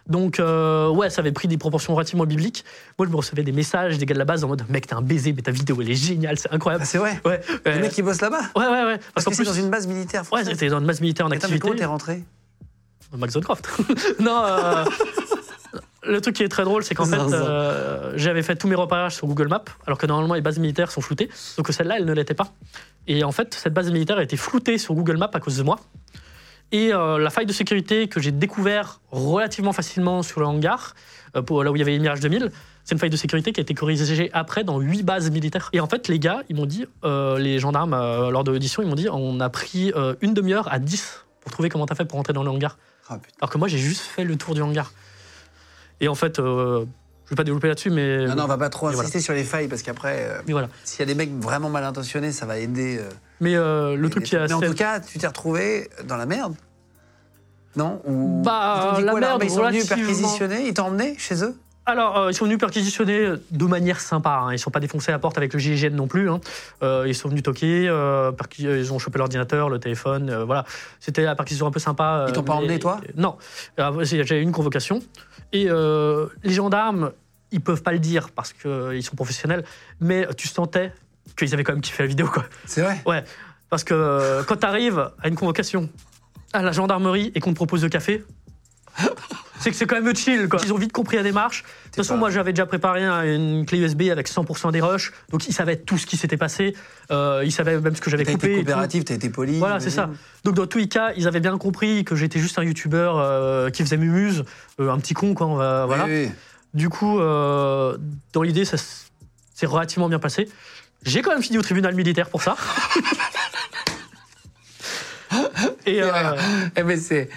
Donc, euh, ouais, ça avait pris des proportions relativement bibliques. Moi, je me recevais des messages des gars de la base en mode Mec, t'es un baiser, mais ta vidéo, elle est géniale, c'est incroyable. c'est vrai Ouais, ouais, mec qui bosse là-bas ouais, ouais, ouais. Parce Parce que c'est plus, dans une base militaire ouais, c'était dans une base militaire en Attends, mais activité. comment t'es rentré? Max Zoncroft. non, euh, le truc qui est très drôle, c'est qu'en fait, euh, j'avais fait tous mes repérages sur Google Maps, alors que normalement les bases militaires sont floutées, donc celle-là, elle ne l'était pas. Et en fait, cette base militaire a été floutée sur Google Maps à cause de moi. Et euh, la faille de sécurité que j'ai découvert relativement facilement sur le hangar, euh, pour, là où il y avait les Mirage 2000, c'est une faille de sécurité qui a été corrigée après dans huit bases militaires. Et en fait, les gars, ils m'ont dit, euh, les gendarmes, lors de l'audition, ils m'ont dit, on a pris une demi-heure à 10 pour trouver comment t'as fait pour rentrer dans le hangar. Ah. Alors que moi, j'ai juste fait le tour du hangar. Et en fait, je vais pas développer là-dessus, mais. Non, non, on va pas trop voilà. insister sur les failles parce qu'aaprès, euh, voilà. s'il y a des mecs vraiment mal intentionnés, ça va aider. euh, Mais euh, le truc qui est Mais en tout cas, tu t'es retrouvé dans la merde Non? Ou Bah, ils t'ont dit la quoi, merde, Ils sont venus perquisitionner Ils t'ont emmené chez eux? Alors, euh, ils sont venus perquisitionner de manière sympa. Hein. Ils sont pas défoncés à la porte avec le GIGN non plus. hein. Euh, ils sont venus toquer. euh, ils ont chopé l'ordinateur, le téléphone. euh, voilà. C'était la perquisition un peu sympa. Ils euh, t'ont pas emmené, toi? Non. Alors, c'est- J'avais une convocation. Et euh, les gendarmes, ils peuvent pas le dire parce qu'ils sont professionnels. Mais tu sentais qu'ils avaient quand même kiffé la vidéo, quoi. C'est vrai Ouais, parce que euh, quand tu arrives à une convocation à la gendarmerie et qu'on te propose le café, c'est que c'est quand même chill. Quoi. Ils ont vite compris la démarche. De toute façon, pas- moi, j'avais déjà préparé un- une clé USB avec 100% des rushs, donc ils savaient tout ce qui s'était passé. Euh, ils savaient même ce que j'avais T'as coupé. été et tout. coopératif, t'as été poli. Voilà, c'est ça. Donc dans tous les cas, ils avaient bien compris que j'étais juste un youtubeur euh, qui faisait mumuse, euh, un petit con, quoi. on va- voilà. Oui, oui. Du coup, dans l'idée, ça s'est relativement bien passé. J'ai quand même fini au tribunal militaire pour ça. Et euh, Eh ben c'est,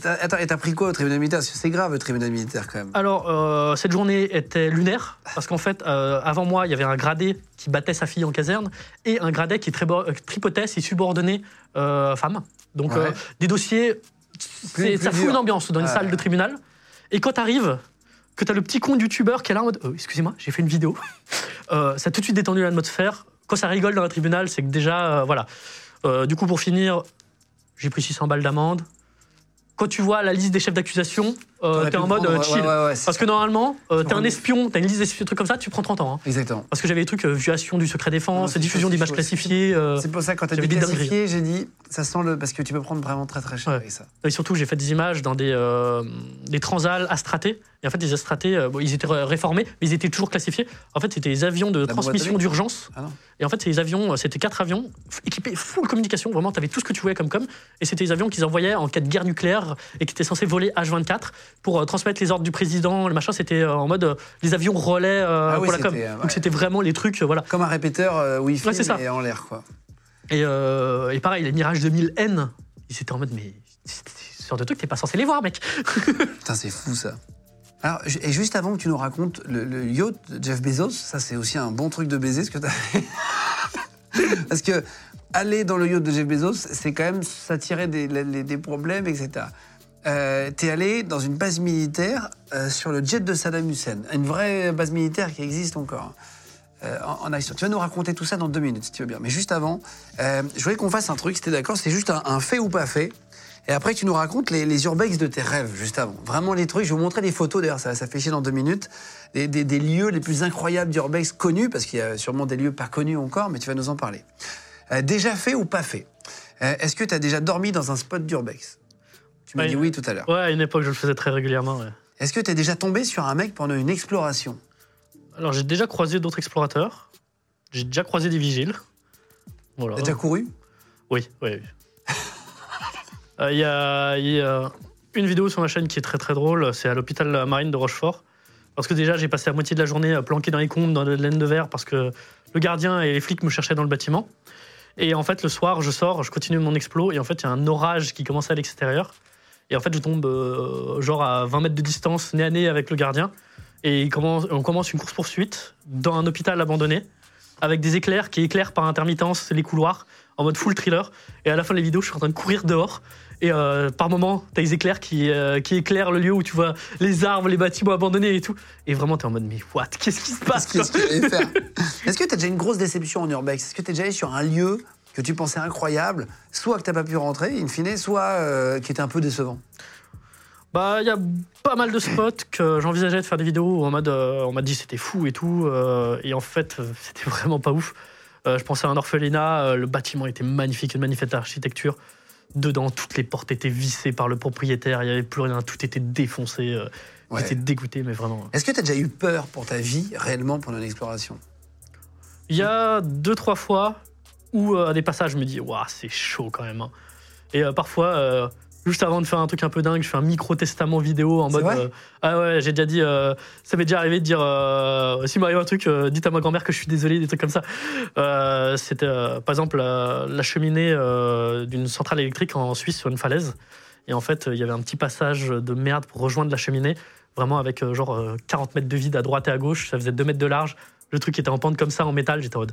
t'as- Attends, et t'as pris quoi au tribunal militaire? C'est grave le tribunal militaire quand même. alors, euh, cette journée était lunaire parce qu'en fait, euh, avant moi, il y avait un gradé qui battait sa fille en caserne et un gradé qui euh, tripotait ses subordonnés femmes. Donc, Ouais. des dossiers, ça fout une ambiance dans une Ouais. salle de tribunal. Et quand t'arrives, que t'as le petit con youtubeur qui est là en mode Euh, Excusez-moi, j'ai fait une vidéo. Euh, ça a tout de suite détendu l'atmosphère. Quand ça rigole dans un tribunal, c'est que déjà, euh, voilà. Euh, du coup, pour finir, j'ai pris 600 balles d'amende. Quand tu vois la liste des chefs d'accusation, euh, t'es en mode prendre- euh, chill. ouais, ouais, ouais, c'est- Parce que normalement, euh, t'es un espion, t'as une liste d'espions, trucs comme ça, tu prends 30 ans. hein. Exactement. Parce que j'avais des trucs, euh, violation du secret défense, c'est diffusion d'images c'est classifiées. euh, C'est pour ça, quand t'as j'avais dit des dingueries. classifié, j'ai dit, ça sent le. Parce que tu peux prendre vraiment très très cher avec ça. Et surtout, j'ai fait des images dans des, euh, des transals astratés. Et en fait, les astratés, bon, ils étaient ré- réformés, mais ils étaient toujours classifiés. En fait, c'était des avions de transmission d'urgence. Ah. Et en fait, ces avions, euh, c'était quatre avions équipés full communication. Vraiment, tu avais tout ce que tu voulais comme com. Et c'était des avions qu'ils envoyaient en cas de guerre nucléaire et qui étaient censés voler H24 pour euh, transmettre les ordres du président. Le machin, c'était euh, en mode euh, les avions relais oui, pour la com. Donc c'était vraiment les trucs, voilà. Comme un répéteur Wi-Fi, Ouais, mais en l'air, quoi. Et, et pareil, les Mirage 2000N, ils étaient en mode, mais c'est ce genre de truc, t'es pas censé les voir, mec. Putain, c'est fou ça. Alors, et juste avant que tu nous racontes le, le yacht de Jeff Bezos, ça c'est aussi un bon truc de baiser ce que t'as fait. Parce que aller dans le yacht de Jeff Bezos, c'est quand même s'attirer des problèmes, etc. Euh, allé dans une base militaire euh, sur le jet de Saddam Hussein, une vraie base militaire qui existe encore. euh, en, en action. Tu vas nous raconter tout ça dans deux minutes, si tu veux bien. Mais juste avant, euh, je voulais qu'on fasse un truc, t'es d'accord, c'est juste un, fait ou pas fait. Et après, tu nous racontes les, urbex de tes rêves, juste avant. Vraiment les trucs. Je vais vous montrer des photos, d'ailleurs, ça va s'afficher dans deux minutes. Des, des- lieux les plus incroyables d'urbex connus, parce qu'il y a sûrement des lieux pas connus encore, mais tu vas nous en parler. Déjà fait ou pas fait? Est-ce que tu as déjà dormi dans un spot d'urbex? Tu m'as Ouais. dit oui tout à l'heure. Ouais, à une époque, je le faisais très régulièrement. ouais. Est-ce que tu es déjà tombé sur un mec pendant une exploration? Alors, j'ai déjà croisé d'autres explorateurs. J'ai déjà croisé des vigiles. Voilà. T'as déjà couru? Oui, oui. oui. Euh, Il y, a, il y a une vidéo sur ma chaîne qui est très très drôle. C'est à l'hôpital marine de Rochefort. Parce que déjà, j'ai passé la moitié de la journée euh, planqué dans les combes, dans de la laine de verre, parce que le gardien et les flics me cherchaient dans le bâtiment. Et en fait, le soir, je sors, je continue mon explo, et en fait, il y a un orage qui commence à l'extérieur. Et en fait, je tombe euh, genre à 20 mètres de distance, nez à nez avec le gardien. Et il commence- on commence une course-poursuite dans un hôpital abandonné, avec des éclairs qui éclairent par intermittence les couloirs, en mode full thriller. Et à la fin de la vidéo, je suis en train de courir dehors. Et euh, par moment, t'as des éclairs qui, euh, qui éclairent le lieu où tu vois les arbres, les bâtiments abandonnés et tout. Et vraiment, t'es en mode, mais what? Qu'est-ce qui se passe? Qu'est-ce que tu Est-ce que tu as déjà une grosse déception en urbex? Est-ce que tu es déjà allé sur un lieu que tu pensais incroyable, soit que tu pas pu rentrer, in fine, soit euh, qui était un peu décevant Bah, il y a pas mal de spots que j'envisageais de faire des vidéos où en mode, euh, on m'a dit c'était fou et tout. euh, et en fait, euh, c'était vraiment pas ouf. Euh, je pensais à un orphelinat, le bâtiment était magnifique, une magnifique architecture. Dedans, toutes les portes étaient vissées par le propriétaire, il n'y avait plus rien, tout était défoncé. Ouais. J'étais dégoûté, mais vraiment. Est-ce que tu as déjà eu peur pour ta vie réellement pendant une exploration Il y a deux, trois fois euh, à des passages, je me dis, waouh, c'est chaud quand même. hein. Et euh, parfois, euh, juste avant de faire un truc un peu dingue, je fais un micro-testament vidéo en mode. euh, ah ouais, j'ai déjà dit. euh, ça m'est déjà arrivé de dire. Euh, S'il m'arrive un truc, euh, dites à ma grand-mère que je suis désolé, des trucs comme ça. Euh, C'était euh, par exemple la, la cheminée euh, d'une centrale électrique en Suisse sur une falaise. Et en fait, il y avait un petit passage de merde pour rejoindre la cheminée, vraiment avec euh, genre euh, 40 mètres de vide à droite et à gauche. Ça faisait 2 mètres de large. Le truc était en pente comme ça en métal. J'étais en mode.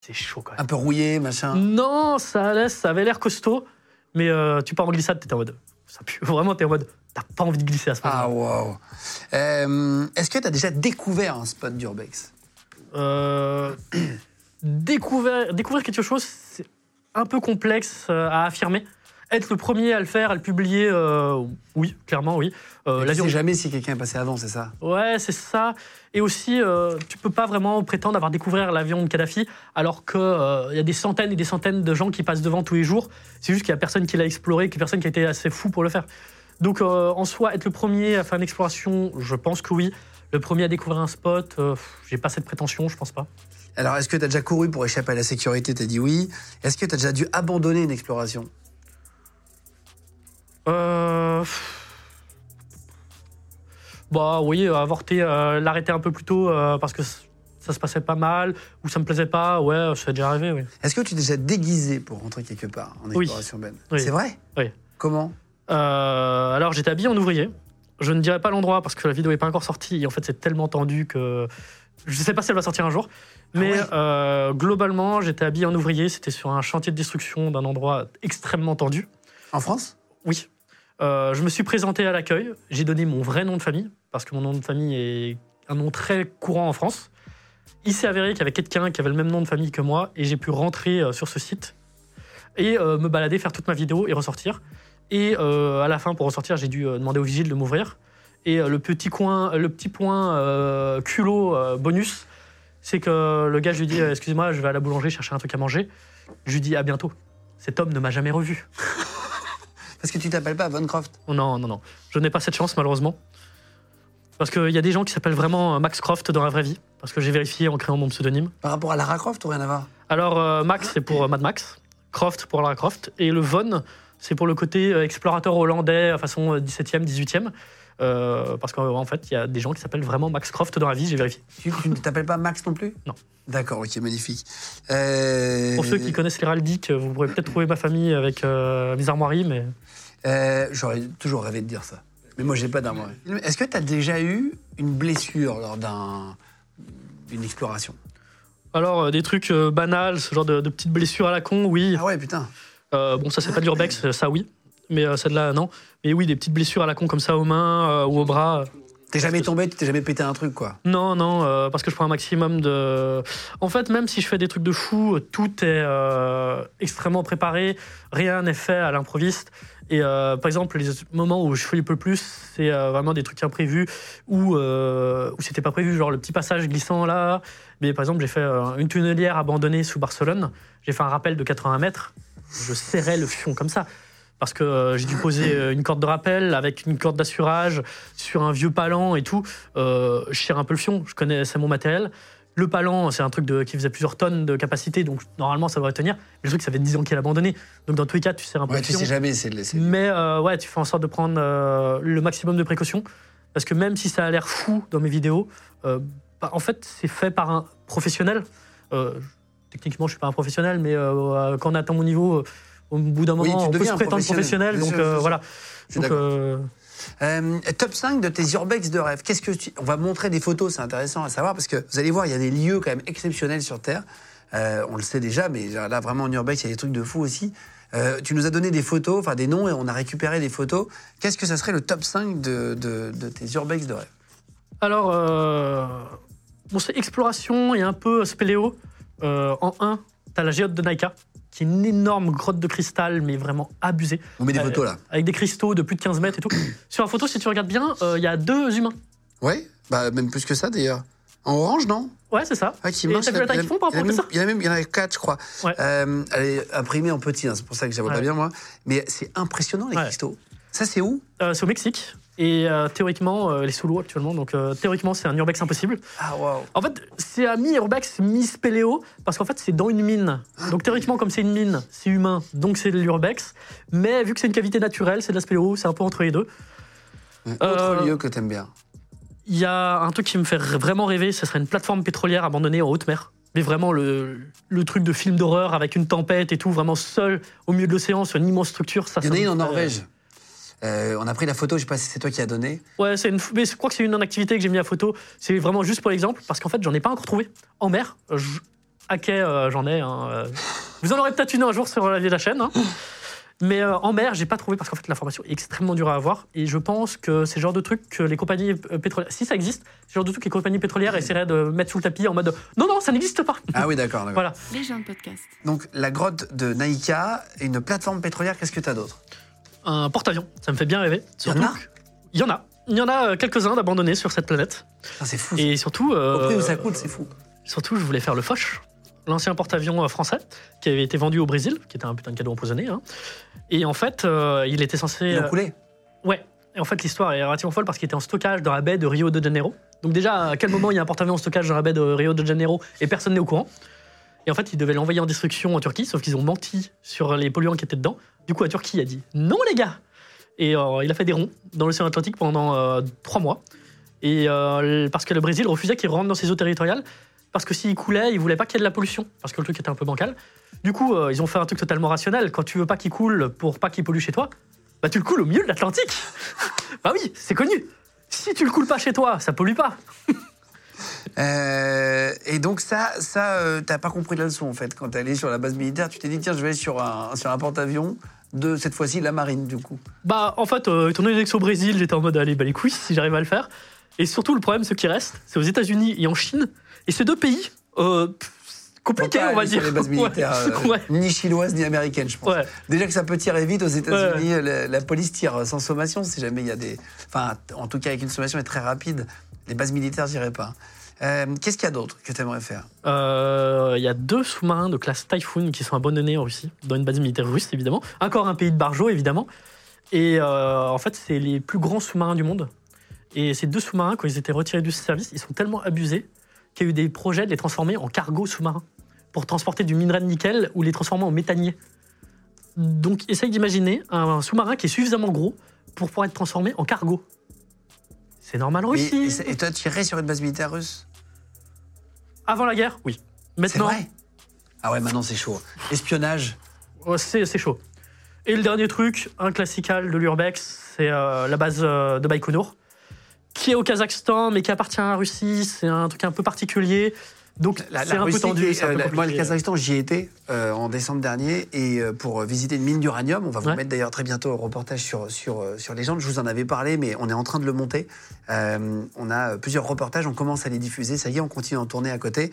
C'est chaud quand même. Un peu rouillé, machin Non, ça allait, ça avait l'air costaud, mais euh, tu pars en glissade, t'es en mode. Ça pue. Vraiment, t'es en mode. T'as pas envie de glisser à ce moment-là. Ah, wow. Euh, Est-ce que tu as déjà découvert un spot d'urbex? Euh, découvrir, découvrir quelque chose, c'est un peu complexe euh, à affirmer. Être le premier à le faire, à le publier, euh, oui, clairement, oui. Euh, Tu sais jamais si quelqu'un est passé avant, c'est ça? Ouais, c'est ça. Et aussi, euh, tu peux pas vraiment prétendre avoir découvert l'avion de Kadhafi, alors qu'il y a des centaines et des centaines de gens qui passent devant tous les jours. C'est juste qu'il y a personne qui l'a exploré, qu'il y a personne qui a été assez fou pour le faire. Donc, euh, en soi, être le premier à faire une exploration, je pense que oui. Le premier à découvrir un spot, euh, j'ai pas cette prétention, je pense pas. Alors, est-ce que tu as déjà couru pour échapper à la sécurité Tu as dit oui? Est-ce que tu as déjà dû abandonner une exploration? Euh... Bah oui, avorter, euh, l'arrêter un peu plus tôt euh, parce que ça se passait pas mal, ou ça me plaisait pas, ouais, ça déjà arrivé, oui. Est-ce que tu t'es déjà déguisé pour rentrer quelque part en Oui. exploration urbaine? Oui. C'est vrai? Oui. Comment? Euh, alors j'étais habillé en ouvrier. Je ne dirai pas l'endroit parce que la vidéo n'est pas encore sortie. Et en fait, c'est tellement tendu que je ne sais pas si elle va sortir un jour. Mais ouais euh, globalement, j'étais habillé en ouvrier. C'était sur un chantier de destruction d'un endroit extrêmement tendu. En France? Oui. Euh, je me suis présenté à l'accueil. J'ai donné mon vrai nom de famille parce que mon nom de famille est un nom très courant en France. Il s'est avéré qu'il y avait quelqu'un qui avait le même nom de famille que moi et j'ai pu rentrer euh, sur ce site et euh, me balader, faire toute ma vidéo et ressortir. Et à la fin, pour ressortir, j'ai dû demander au vigile de m'ouvrir. Et le petit coin, le petit point culot bonus, c'est que le gars, je lui dis excusez-moi, je vais à la boulangerie chercher un truc à manger. Je lui dis à bientôt. Cet homme ne m'a jamais revu. Parce que tu t'appelles pas Von Croft. Oh non, non, non. Je n'ai pas cette chance, malheureusement. Parce qu'il y a des gens qui s'appellent vraiment euh, Max Croft dans la vraie vie. Parce que j'ai vérifié en créant mon pseudonyme. Par rapport à Lara Croft ou rien à voir? Alors, euh, Max, c'est pour euh, Mad Max. Croft pour Lara Croft. Et le Von, c'est pour le côté explorateur hollandais, façon euh, 17e, 18e. Euh, parce qu'en fait, il y a des gens qui s'appellent vraiment Max Croft dans la vie, j'ai vérifié. Tu, tu ne t'appelles pas Max non plus? Non. D'accord, ok, magnifique. Euh, Pour ceux qui connaissent l'héraldique, vous pourrez peut-être trouver ma famille avec euh, mes armoiries, mais euh, J'aurais toujours rêvé de dire ça. Mais moi, j'ai pas d'armoire. Est-ce que tu as déjà eu une blessure lors d'un- d'une exploration? Alors euh, des trucs euh, banals, ce genre de, de petites blessures à la con, oui. Ah ouais, putain. Euh, bon, ça c'est pas de l'urbex, ça oui. Mais euh, celle-là, non. Mais oui, des petites blessures à la con comme ça aux mains euh, ou aux bras. T'es jamais tombé, tu t'es jamais pété un truc, quoi. Non, non, euh, parce que je prends un maximum de. En fait, même si je fais des trucs de fou, tout est euh, extrêmement préparé, rien n'est fait à l'improviste. Et euh, par exemple, les moments où je flippe le plus, c'est euh, vraiment des trucs imprévus où, euh, où c'était pas prévu, genre le petit passage glissant là. Mais par exemple, j'ai fait euh, une tunnelière abandonnée sous Barcelone. J'ai fait un rappel de 80 mètres. Je serrais le fion comme ça. Parce que j'ai dû poser une corde de rappel avec une corde d'assurage sur un vieux palan et tout. Je serre un peu le fion, je connais, c'est mon matériel. Le palan, c'est un truc de, qui faisait plusieurs tonnes de capacité, donc normalement ça devrait tenir. Mais le truc, ça fait 10 ans qu'il est abandonné. Donc dans tous les cas, tu serres un peu Ouais, tu sais jamais, c'est Mais euh, ouais, tu fais en sorte de prendre euh, le maximum de précautions. Parce que même si ça a l'air fou dans mes vidéos, euh, bah, en fait, c'est fait par un professionnel. Techniquement, je suis pas un professionnel, mais quand on atteint mon niveau, au bout d'un Oui, moment, tu on peut se prétendre professionnel. Donc voilà. Donc. Euh, top 5 de tes urbex de rêve. Qu'est-ce que tu... On va montrer des photos, c'est intéressant à savoir parce que vous allez voir, il y a des lieux quand même exceptionnels sur Terre. Euh, on le sait déjà, mais là vraiment en urbex, il y a des trucs de fou aussi. Euh, tu nous as donné des photos, enfin des noms, et on a récupéré des photos. Qu'est-ce que ça serait le top 5 de, de- tes urbex de rêve? Alors, euh, c'est exploration et un peu spéléo. En 1, t'as la géote de Naika, qui est une énorme grotte de cristal, mais vraiment abusée. On met des Euh, photos là. Avec des cristaux de plus de 15 mètres et tout. Sur la photo, si tu regardes bien, euh, il y a deux humains. Ouais, bah même plus que ça d'ailleurs. En orange, non? Ouais, c'est ça. Ah, qui Et t'as vu la taille qu'ils font par rapport à ça? Il y en a même, il y en a quatre, je crois. Ouais. Euh, elle est imprimée en petit, hein, c'est pour ça que je la vois pas bien moi. Mais c'est impressionnant les Ouais. cristaux. Ça c'est où? Euh, c'est au Mexique. Et euh, théoriquement, euh, elle est sous l'eau actuellement. Donc euh, théoriquement, c'est un urbex impossible. Ah waouh. En fait, c'est un mi-urbex, mi-spéléo, parce qu'en fait, c'est dans une mine. Donc théoriquement, comme c'est une mine, c'est humain, donc c'est de l'urbex. Mais vu que c'est une cavité naturelle, c'est de la spéléo, c'est un peu entre les deux. Autre Euh, lieu que t'aimes bien. Il y a un truc qui me fait vraiment rêver, ce serait une plateforme pétrolière abandonnée en haute mer. Mais vraiment le, le truc de film d'horreur avec une tempête et tout, vraiment seul au milieu de l'océan sur une immense structure. Ça, Il y en a une en Norvège. Euh, on a pris la photo, je sais pas si c'est toi qui as donné. Ouais, c'est une, mais je crois que c'est une activité que j'ai mis à photo. C'est vraiment juste pour l'exemple, parce qu'en fait, j'en ai pas encore trouvé. En mer, je, à quai, euh, j'en ai. hein, euh. Vous en aurez peut-être une un jour sur la vie de la chaîne. hein. Mais euh, en mer, j'ai pas trouvé parce qu'en fait, l'information est extrêmement dure à avoir. Et je pense que c'est le genre de truc que les compagnies pétrolières, si ça existe, c'est le genre de truc que les compagnies pétrolières essaieraient de mettre sous le tapis en mode non, non, ça n'existe pas. Ah oui, d'accord. d'accord. Voilà. Les gens de podcast. Donc la grotte de Naïka, une plateforme pétrolière, qu'est-ce que tu as d'autre? Un porte-avions, ça me fait bien rêver. Il y en a Il y en a. Il y en a quelques-uns d'abandonnés sur cette planète. Putain, C'est fou. Et surtout. euh, Au prix où ça coûte, c'est fou. Surtout, je voulais faire le Foch, l'ancien porte-avions euh, français, qui avait été vendu au Brésil, qui était un putain de cadeau empoisonné. hein. Et en fait, euh, il était censé. Ils l'ont euh, coulé. ouais. Et en fait, l'histoire est relativement folle parce qu'il était en stockage dans la baie de Rio de Janeiro. Donc, déjà, à quel moment il y a un porte-avions en stockage dans la baie de Rio de Janeiro et personne n'est au courant? Et en fait, ils devaient l'envoyer en destruction en Turquie, sauf qu'ils ont menti sur les polluants qui étaient dedans. Du coup, la Turquie a dit non, les gars Et euh, il a fait des ronds dans l'océan Atlantique pendant euh, trois mois. Et euh, parce que le Brésil refusait qu'il rentre dans ses eaux territoriales. parce que s'il coulait, ils voulaient pas qu'il y ait de la pollution, parce que le truc était un peu bancal. Du coup, ils ont fait un truc totalement rationnel. Quand tu veux pas qu'il coule pour pas qu'il pollue chez toi, bah tu le coules au milieu de l'Atlantique. bah oui, c'est connu. Si tu le coules pas chez toi, ça pollue pas. Et donc ça, ça euh, t'as pas compris la leçon en fait. Quand t'es allé sur la base militaire, tu t'es dit tiens, je vais aller sur un, sur un porte-avions de cette fois-ci la marine du coup. Bah en fait, euh, étant donné c'est au Brésil, j'étais en mode allez, bah les couilles, si j'arrive à le faire. Et surtout, le problème, ce qui reste, c'est aux États-Unis et en Chine. Et ces deux pays, euh, pff, compliqué, Faut pas on va dire. Sur les bases Ouais. militaires, euh, Ouais. ni chinoises ni américaines, je pense. Ouais. Déjà que ça peut tirer vite aux États-Unis, la, la police tire sans sommation si jamais il y a des. Enfin, en tout cas, avec une sommation est très rapide. Les bases militaires, j'irai pas. Euh, Qu'est-ce qu'il y a d'autre que tu aimerais faire? Euh, Il y a deux sous-marins de classe Typhoon qui sont abandonnés en Russie, dans une base militaire russe évidemment. Encore un pays de barjots évidemment. Et euh, en fait, c'est les plus grands sous-marins du monde. Et ces deux sous-marins, quand ils étaient retirés du service, ils sont tellement abusés qu'il y a eu des projets de les transformer en cargo sous-marins pour transporter du minerai de nickel ou les transformer en méthanier. Donc, essaye d'imaginer un sous-marin qui est suffisamment gros pour pouvoir être transformé en cargo. C'est normal en Russie. et, et toi, tu irais sur une base militaire russe? Avant la guerre, oui. C'est Maintenant, vrai Ah ouais, maintenant c'est chaud. Espionnage Ouais, c'est c'est chaud. Et le dernier truc, un classical de l'Urbex, c'est euh, la base euh, de Baïkonour, qui est au Kazakhstan, mais qui appartient à la Russie. C'est un truc un peu particulier. Donc, La, c'est la un peu Russie, tendu. est, euh, moi, le. Kazakhstan, j'y étais euh, en décembre dernier et euh, pour visiter une mine d'uranium. On va vous Ouais. mettre d'ailleurs très bientôt un reportage sur, sur, sur les gens. Je vous en avais parlé, mais on est en train de le monter. On a plusieurs reportages, on commence à les diffuser. Ça y est, on continue à en tourner à côté.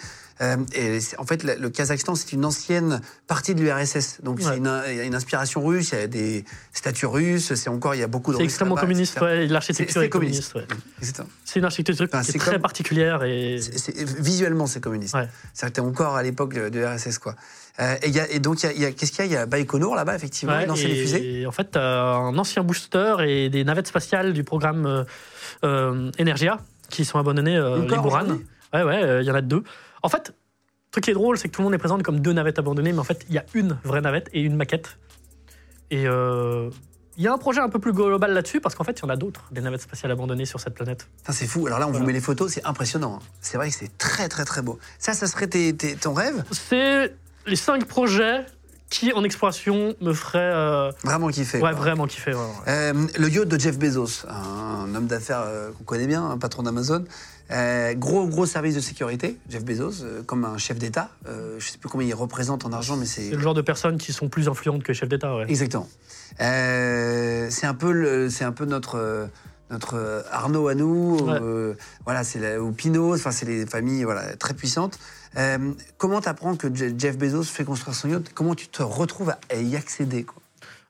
Et en fait, le, le Kazakhstan, c'est une ancienne partie de l'URSS. Donc, Ouais. c'est une, il y a une inspiration russe, il y a des statues russes. C'est encore, il y a beaucoup de C'est extrêmement communiste, ouais, l'architecture c'est est communiste. C'est une architecture Enfin, qui est très particulière et visuellement, c'est communiste. Ouais. Que t'es encore à l'époque de, de l'URSS, quoi. Euh, et, y a- et donc, il y a- il y a, qu'est-ce qu'il y a? Il y a Baïkonour là-bas, effectivement, Ouais, les et fusées. En fait, t'as un ancien booster et des navettes spatiales du programme euh, euh, Energia qui sont abandonnées, euh, les Ouais, ouais, euh, il y en a deux. En fait, le truc qui est drôle, c'est que tout le monde est présent comme deux navettes abandonnées, mais en fait, il y a une vraie navette et une maquette. Et euh, il y a un projet un peu plus global là-dessus, parce qu'en fait, il y en a d'autres, des navettes spatiales abandonnées sur cette planète. Putain, c'est fou. Alors là, on Voilà. vous met les photos, c'est impressionnant. hein. C'est vrai que c'est très, très, très beau. Ça, ça serait tes- tes- ton rêve? C'est les cinq projets qui, en exploration, me feraient euh, Vraiment kiffé. ouais, quoi. vraiment kiffer. ouais, ouais. Euh, le yacht de Jeff Bezos, un homme d'affaires euh, qu'on connaît bien, un patron d'Amazon. Euh, gros, gros service de sécurité, Jeff Bezos, euh, comme un chef d'État. Euh, je sais plus combien il représente en argent, mais c'est C'est le genre de personnes qui sont plus influentes que les chefs d'État. Ouais. Exactement. C'est un peu, le- c'est un peu notre, notre Arnaud à nous. Ouais. voilà, c'est la- ou Pinot. Enfin, c'est les familles voilà très puissantes. Comment t'apprends que Je- Jeff Bezos fait construire son yacht? Comment tu te retrouves à y accéder quoi?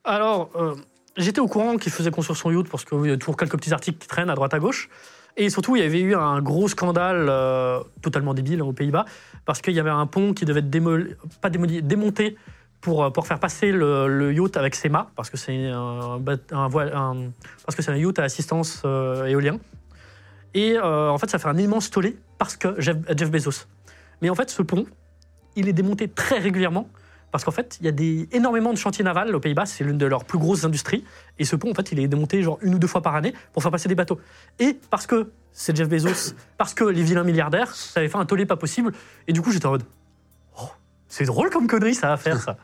Alors, j'étais au courant qu'il faisait construire son yacht parce qu'il y a toujours quelques petits articles qui traînent à droite à gauche. Et surtout, il y avait eu un gros scandale euh, totalement débile hein, aux Pays-Bas parce qu'il y avait un pont qui devait être pas démonté pour, euh, pour faire passer le, yacht avec ses mâts parce que c'est un, parce que c'est un yacht à assistance euh, éolien. Et en fait, ça fait un immense tollé parce que Jeff, Jeff Bezos. Mais en fait, ce pont, il est démonté très régulièrement parce qu'en fait, il y a des, énormément de chantiers navals aux Pays-Bas, c'est l'une de leurs plus grosses industries. Et ce pont, en fait, il est démonté genre une ou deux fois par année pour faire passer des bateaux. Et parce que c'est Jeff Bezos, parce que les vilains milliardaires, ça avait fait un tollé pas possible. Et du coup, j'étais en mode, oh, c'est drôle comme connerie, ça va faire ça.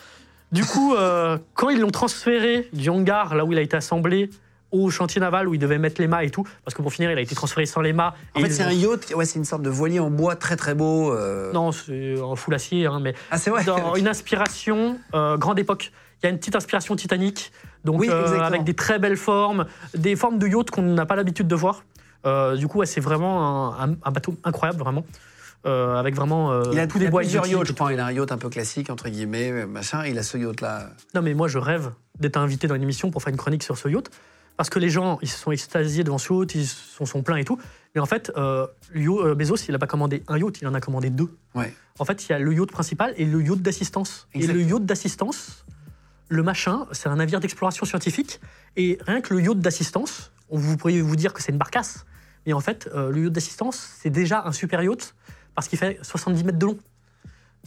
du coup, euh, quand ils l'ont transféré du hangar, là où il a été assemblé, au chantier naval où il devait mettre les mâts et tout, parce que pour finir, il a été transféré sans les mâts. En et fait, c'est un yacht. Ouais, c'est une sorte de voilier en bois très très beau. euh. Non, c'est en full acier, hein, mais Ah, c'est vrai. dans une inspiration euh, grande époque. Il y a une petite inspiration Titanic, donc Oui, euh, avec des très belles formes, des formes de yacht qu'on n'a pas l'habitude de voir. Euh, du coup, ouais, c'est vraiment un, un- un bateau incroyable, vraiment, avec vraiment Il a, tous des bois plusieurs yachts, je. Il a un yacht un peu classique, entre guillemets, machin. Il a ce yacht-là. Non, mais moi, je rêve d'être invité dans une émission pour faire une chronique sur ce yacht. Parce que les gens, ils se sont extasiés devant ce yacht, ils sont, sont pleins et tout. Mais en fait, euh, euh, Bezos, il n'a pas commandé un yacht, il en a commandé deux. Ouais. En fait, il y a le yacht principal et le yacht d'assistance. Et le yacht d'assistance, le machin, c'est un navire d'exploration scientifique. Et rien que le yacht d'assistance, vous pourriez vous dire que c'est une barcasse. Mais en fait, euh, le yacht d'assistance, c'est déjà un super yacht parce qu'il fait 70 mètres de long.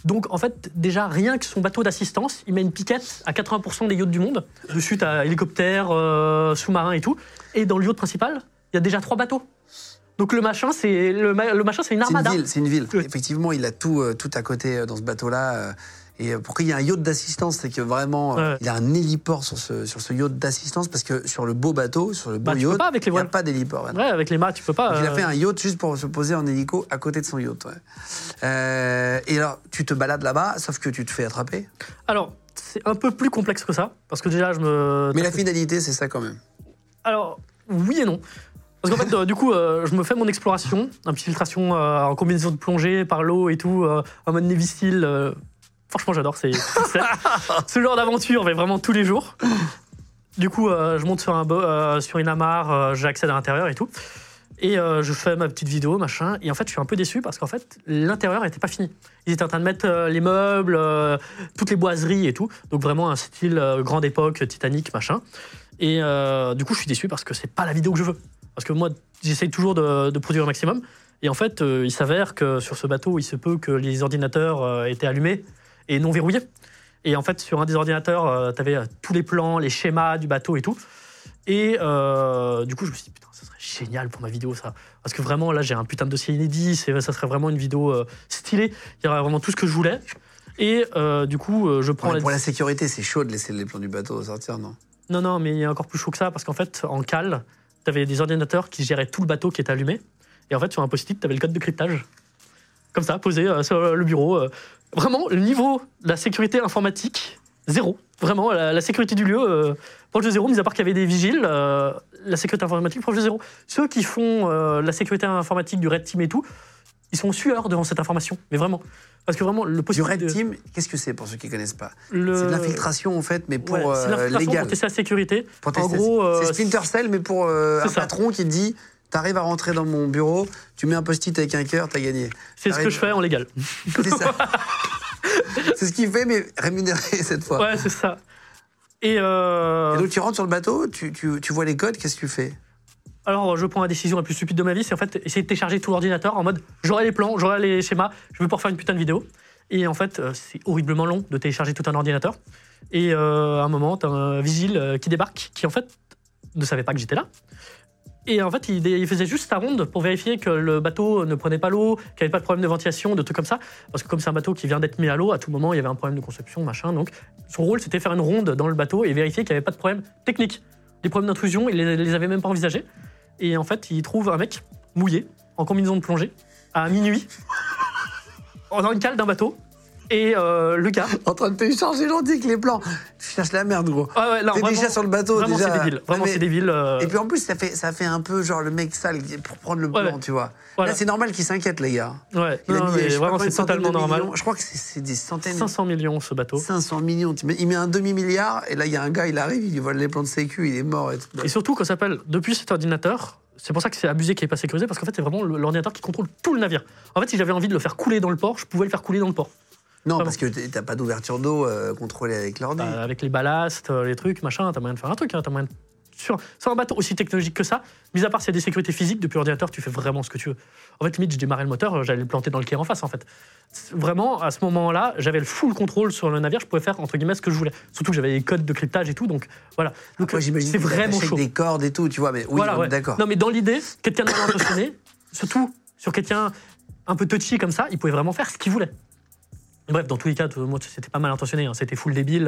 Donc, en fait, déjà, rien que son bateau d'assistance, il met une piquette à 80% des yachts du monde. Dessus, tu as hélicoptère, euh, sous-marin et tout. Et dans le yacht principal, il y a déjà trois bateaux. Donc le machin, c'est le, ma- le machin, c'est une C'est une armada. ville, c'est une ville. Oui. Effectivement, il a tout, euh, tout à côté euh, dans ce bateau-là. euh, et euh, pourquoi il y a un yacht d'assistance C'est que vraiment, euh, Ouais. il y a un héliport sur ce, sur ce yacht d'assistance parce que sur le beau bateau, sur le beau Bah, yacht, pas avec les il n'y a pas d'héliport. ouais. Avec les mâts, tu peux pas. Il a euh, fait un yacht juste pour se poser en hélico à côté de son yacht. ouais. Euh, et alors, tu te balades là-bas, sauf que tu te fais attraper. Alors, c'est un peu plus complexe que ça, parce que déjà, je me. Mais la finalité, c'est ça quand même. Alors, oui et non. Parce qu'en fait, euh, du coup, euh, je me fais mon exploration, un petit filtration euh, en combinaison de plongée par l'eau et tout, en mode Navy Seal. Franchement, j'adore. C'est ce genre d'aventure, mais vraiment tous les jours. Du coup, euh, je monte sur, un euh, sur une amarre, euh, j'accède à l'intérieur et tout. Et euh, je fais ma petite vidéo, machin. Et en fait, je suis un peu déçu parce qu'en fait, l'intérieur n'était pas fini. Ils étaient en train de mettre euh, les meubles, euh, toutes les boiseries et tout. Donc vraiment un style grande époque, Titanic, machin. Et du coup, je suis déçu parce que c'est pas la vidéo que je veux. Parce que moi, j'essaye toujours de, de produire au maximum. Et en fait, il s'avère que sur ce bateau, il se peut que les ordinateurs étaient allumés et non verrouillés. Et en fait, sur un des ordinateurs, tu avais tous les plans, les schémas du bateau et tout. Et euh, du coup, je me suis dit, putain, ça serait génial pour ma vidéo, ça. Parce que vraiment, là, j'ai un putain de dossier inédit. Ça serait vraiment une vidéo euh, stylée. Il y aurait vraiment tout ce que je voulais. Et euh, du coup, euh, je prends Ouais, la pour la sécurité, c'est chaud de laisser les plans du bateau sortir, non? Non, non, mais il y a encore plus chaud que ça, parce qu'en fait, en cale, tu avais des ordinateurs qui géraient tout le bateau qui était allumé. Et en fait, sur un post-it, tu avais le code de cryptage. Comme ça, posé euh, sur le bureau. euh. Vraiment, le niveau de la sécurité informatique, zéro. Vraiment, la, la sécurité du lieu, euh, proche de zéro, mis à part qu'il y avait des vigiles, euh, la sécurité informatique, proche de zéro. Ceux qui font euh, la sécurité informatique du Red Team et tout, ils sont sueurs devant cette information. Mais vraiment. Parce que vraiment, le Du post-it. Red de- Team, qu'est-ce que c'est pour ceux qui connaissent pas le- C'est de l'infiltration en fait, mais pour Ouais, c'est euh, légal. pour tester la sécurité. Pour en tester- gros, euh, c'est Splinter Cell, mais pour euh, un ça. patron qui te dit T'arrives à rentrer dans mon bureau, tu mets un post-it avec un cœur, t'as gagné. c'est ce que je fais en légal. C'est ça. c'est ce qu'il fait, mais rémunéré cette fois. Ouais, c'est ça. Et, euh, Et donc tu rentres sur le bateau, tu, tu- tu vois les codes, qu'est-ce que tu fais? Alors, je prends la décision la plus stupide de ma vie, c'est en fait essayer de télécharger tout l'ordinateur en mode j'aurai les plans, j'aurai les schémas, je veux pouvoir faire une putain de vidéo. Et en fait, euh, c'est horriblement long de télécharger tout un ordinateur. Et euh, à un moment, t'as un vigile qui débarque, qui en fait ne savait pas que j'étais là. Et en fait, il, faisait juste sa ronde pour vérifier que le bateau ne prenait pas l'eau, qu'il n'y avait pas de problème de ventilation, de trucs comme ça. Parce que comme c'est un bateau qui vient d'être mis à l'eau, à tout moment, il y avait un problème de conception, machin. Donc, son rôle, c'était faire une ronde dans le bateau et vérifier qu'il n'y avait pas de problème technique. Les problèmes d'intrusion, il les, les avait même pas envisagés. Et en fait, il trouve un mec mouillé, en combinaison de plongée, à minuit, dans une cale d'un bateau. Et euh, le gars. En train de télécharger l'antique, les plans. Tu cherches la merde, gros. Ouais, non, T'es vraiment, déjà sur le bateau, Vraiment, déjà. c'est débile. Vraiment, Ouais, mais- c'est débile. euh, Et puis en plus, ça fait, ça fait un peu genre le mec sale pour prendre le Ouais, plan, ouais. tu vois. Voilà. Là, c'est normal qu'il s'inquiète, les gars. ouais, Il a non, mis, mais je sais pas vraiment, combien c'est de centaines totalement de normal. millions. Je crois que c'est c'est des centaines. 500 millions ce bateau. 500 millions. Tu mets- Il met un demi-milliard, et là, il y a un gars, il arrive, il lui vole les plans de sécu, il est mort. Et tout. Et surtout, qu'on s'appelle depuis cet ordinateur, c'est pour ça que c'est abusé qu'il n'est pas sécurisé, parce qu'en fait, c'est vraiment le- l'ordinateur qui contrôle tout le navire. En fait, si j'avais envie de le faire couler dans le port, je pouvais le faire couler dans le port. Non, parce que t'as pas d'ouverture d'eau euh, contrôlée avec l'ordi. Bah, avec les ballasts, euh, les trucs, machin, t'as moyen de faire un truc, hein, t'as moyen de- Sur, sur un bateau aussi technologique que ça, mis à part s'il y a des sécurités physiques, depuis l'ordinateur, tu fais vraiment ce que tu veux. En fait, limite, je démarrais le moteur, euh, j'allais le planter dans le quai en face, en fait. Vraiment, à ce moment-là, j'avais le full contrôle sur le navire, je pouvais faire, entre guillemets, ce que je voulais. Surtout que j'avais les codes de cryptage et tout, donc voilà. Donc, c'est vraiment chaud. des cordes et tout, tu vois, mais oui, Voilà, ouais. d'accord. Non, mais dans l'idée, quelqu'un de mal intentionné, surtout sur quelqu'un un peu touchy comme ça, il pouvait vraiment faire ce qu'il voulait. Bref, dans tous les cas, moi, c'était pas mal intentionné, hein, c'était full débile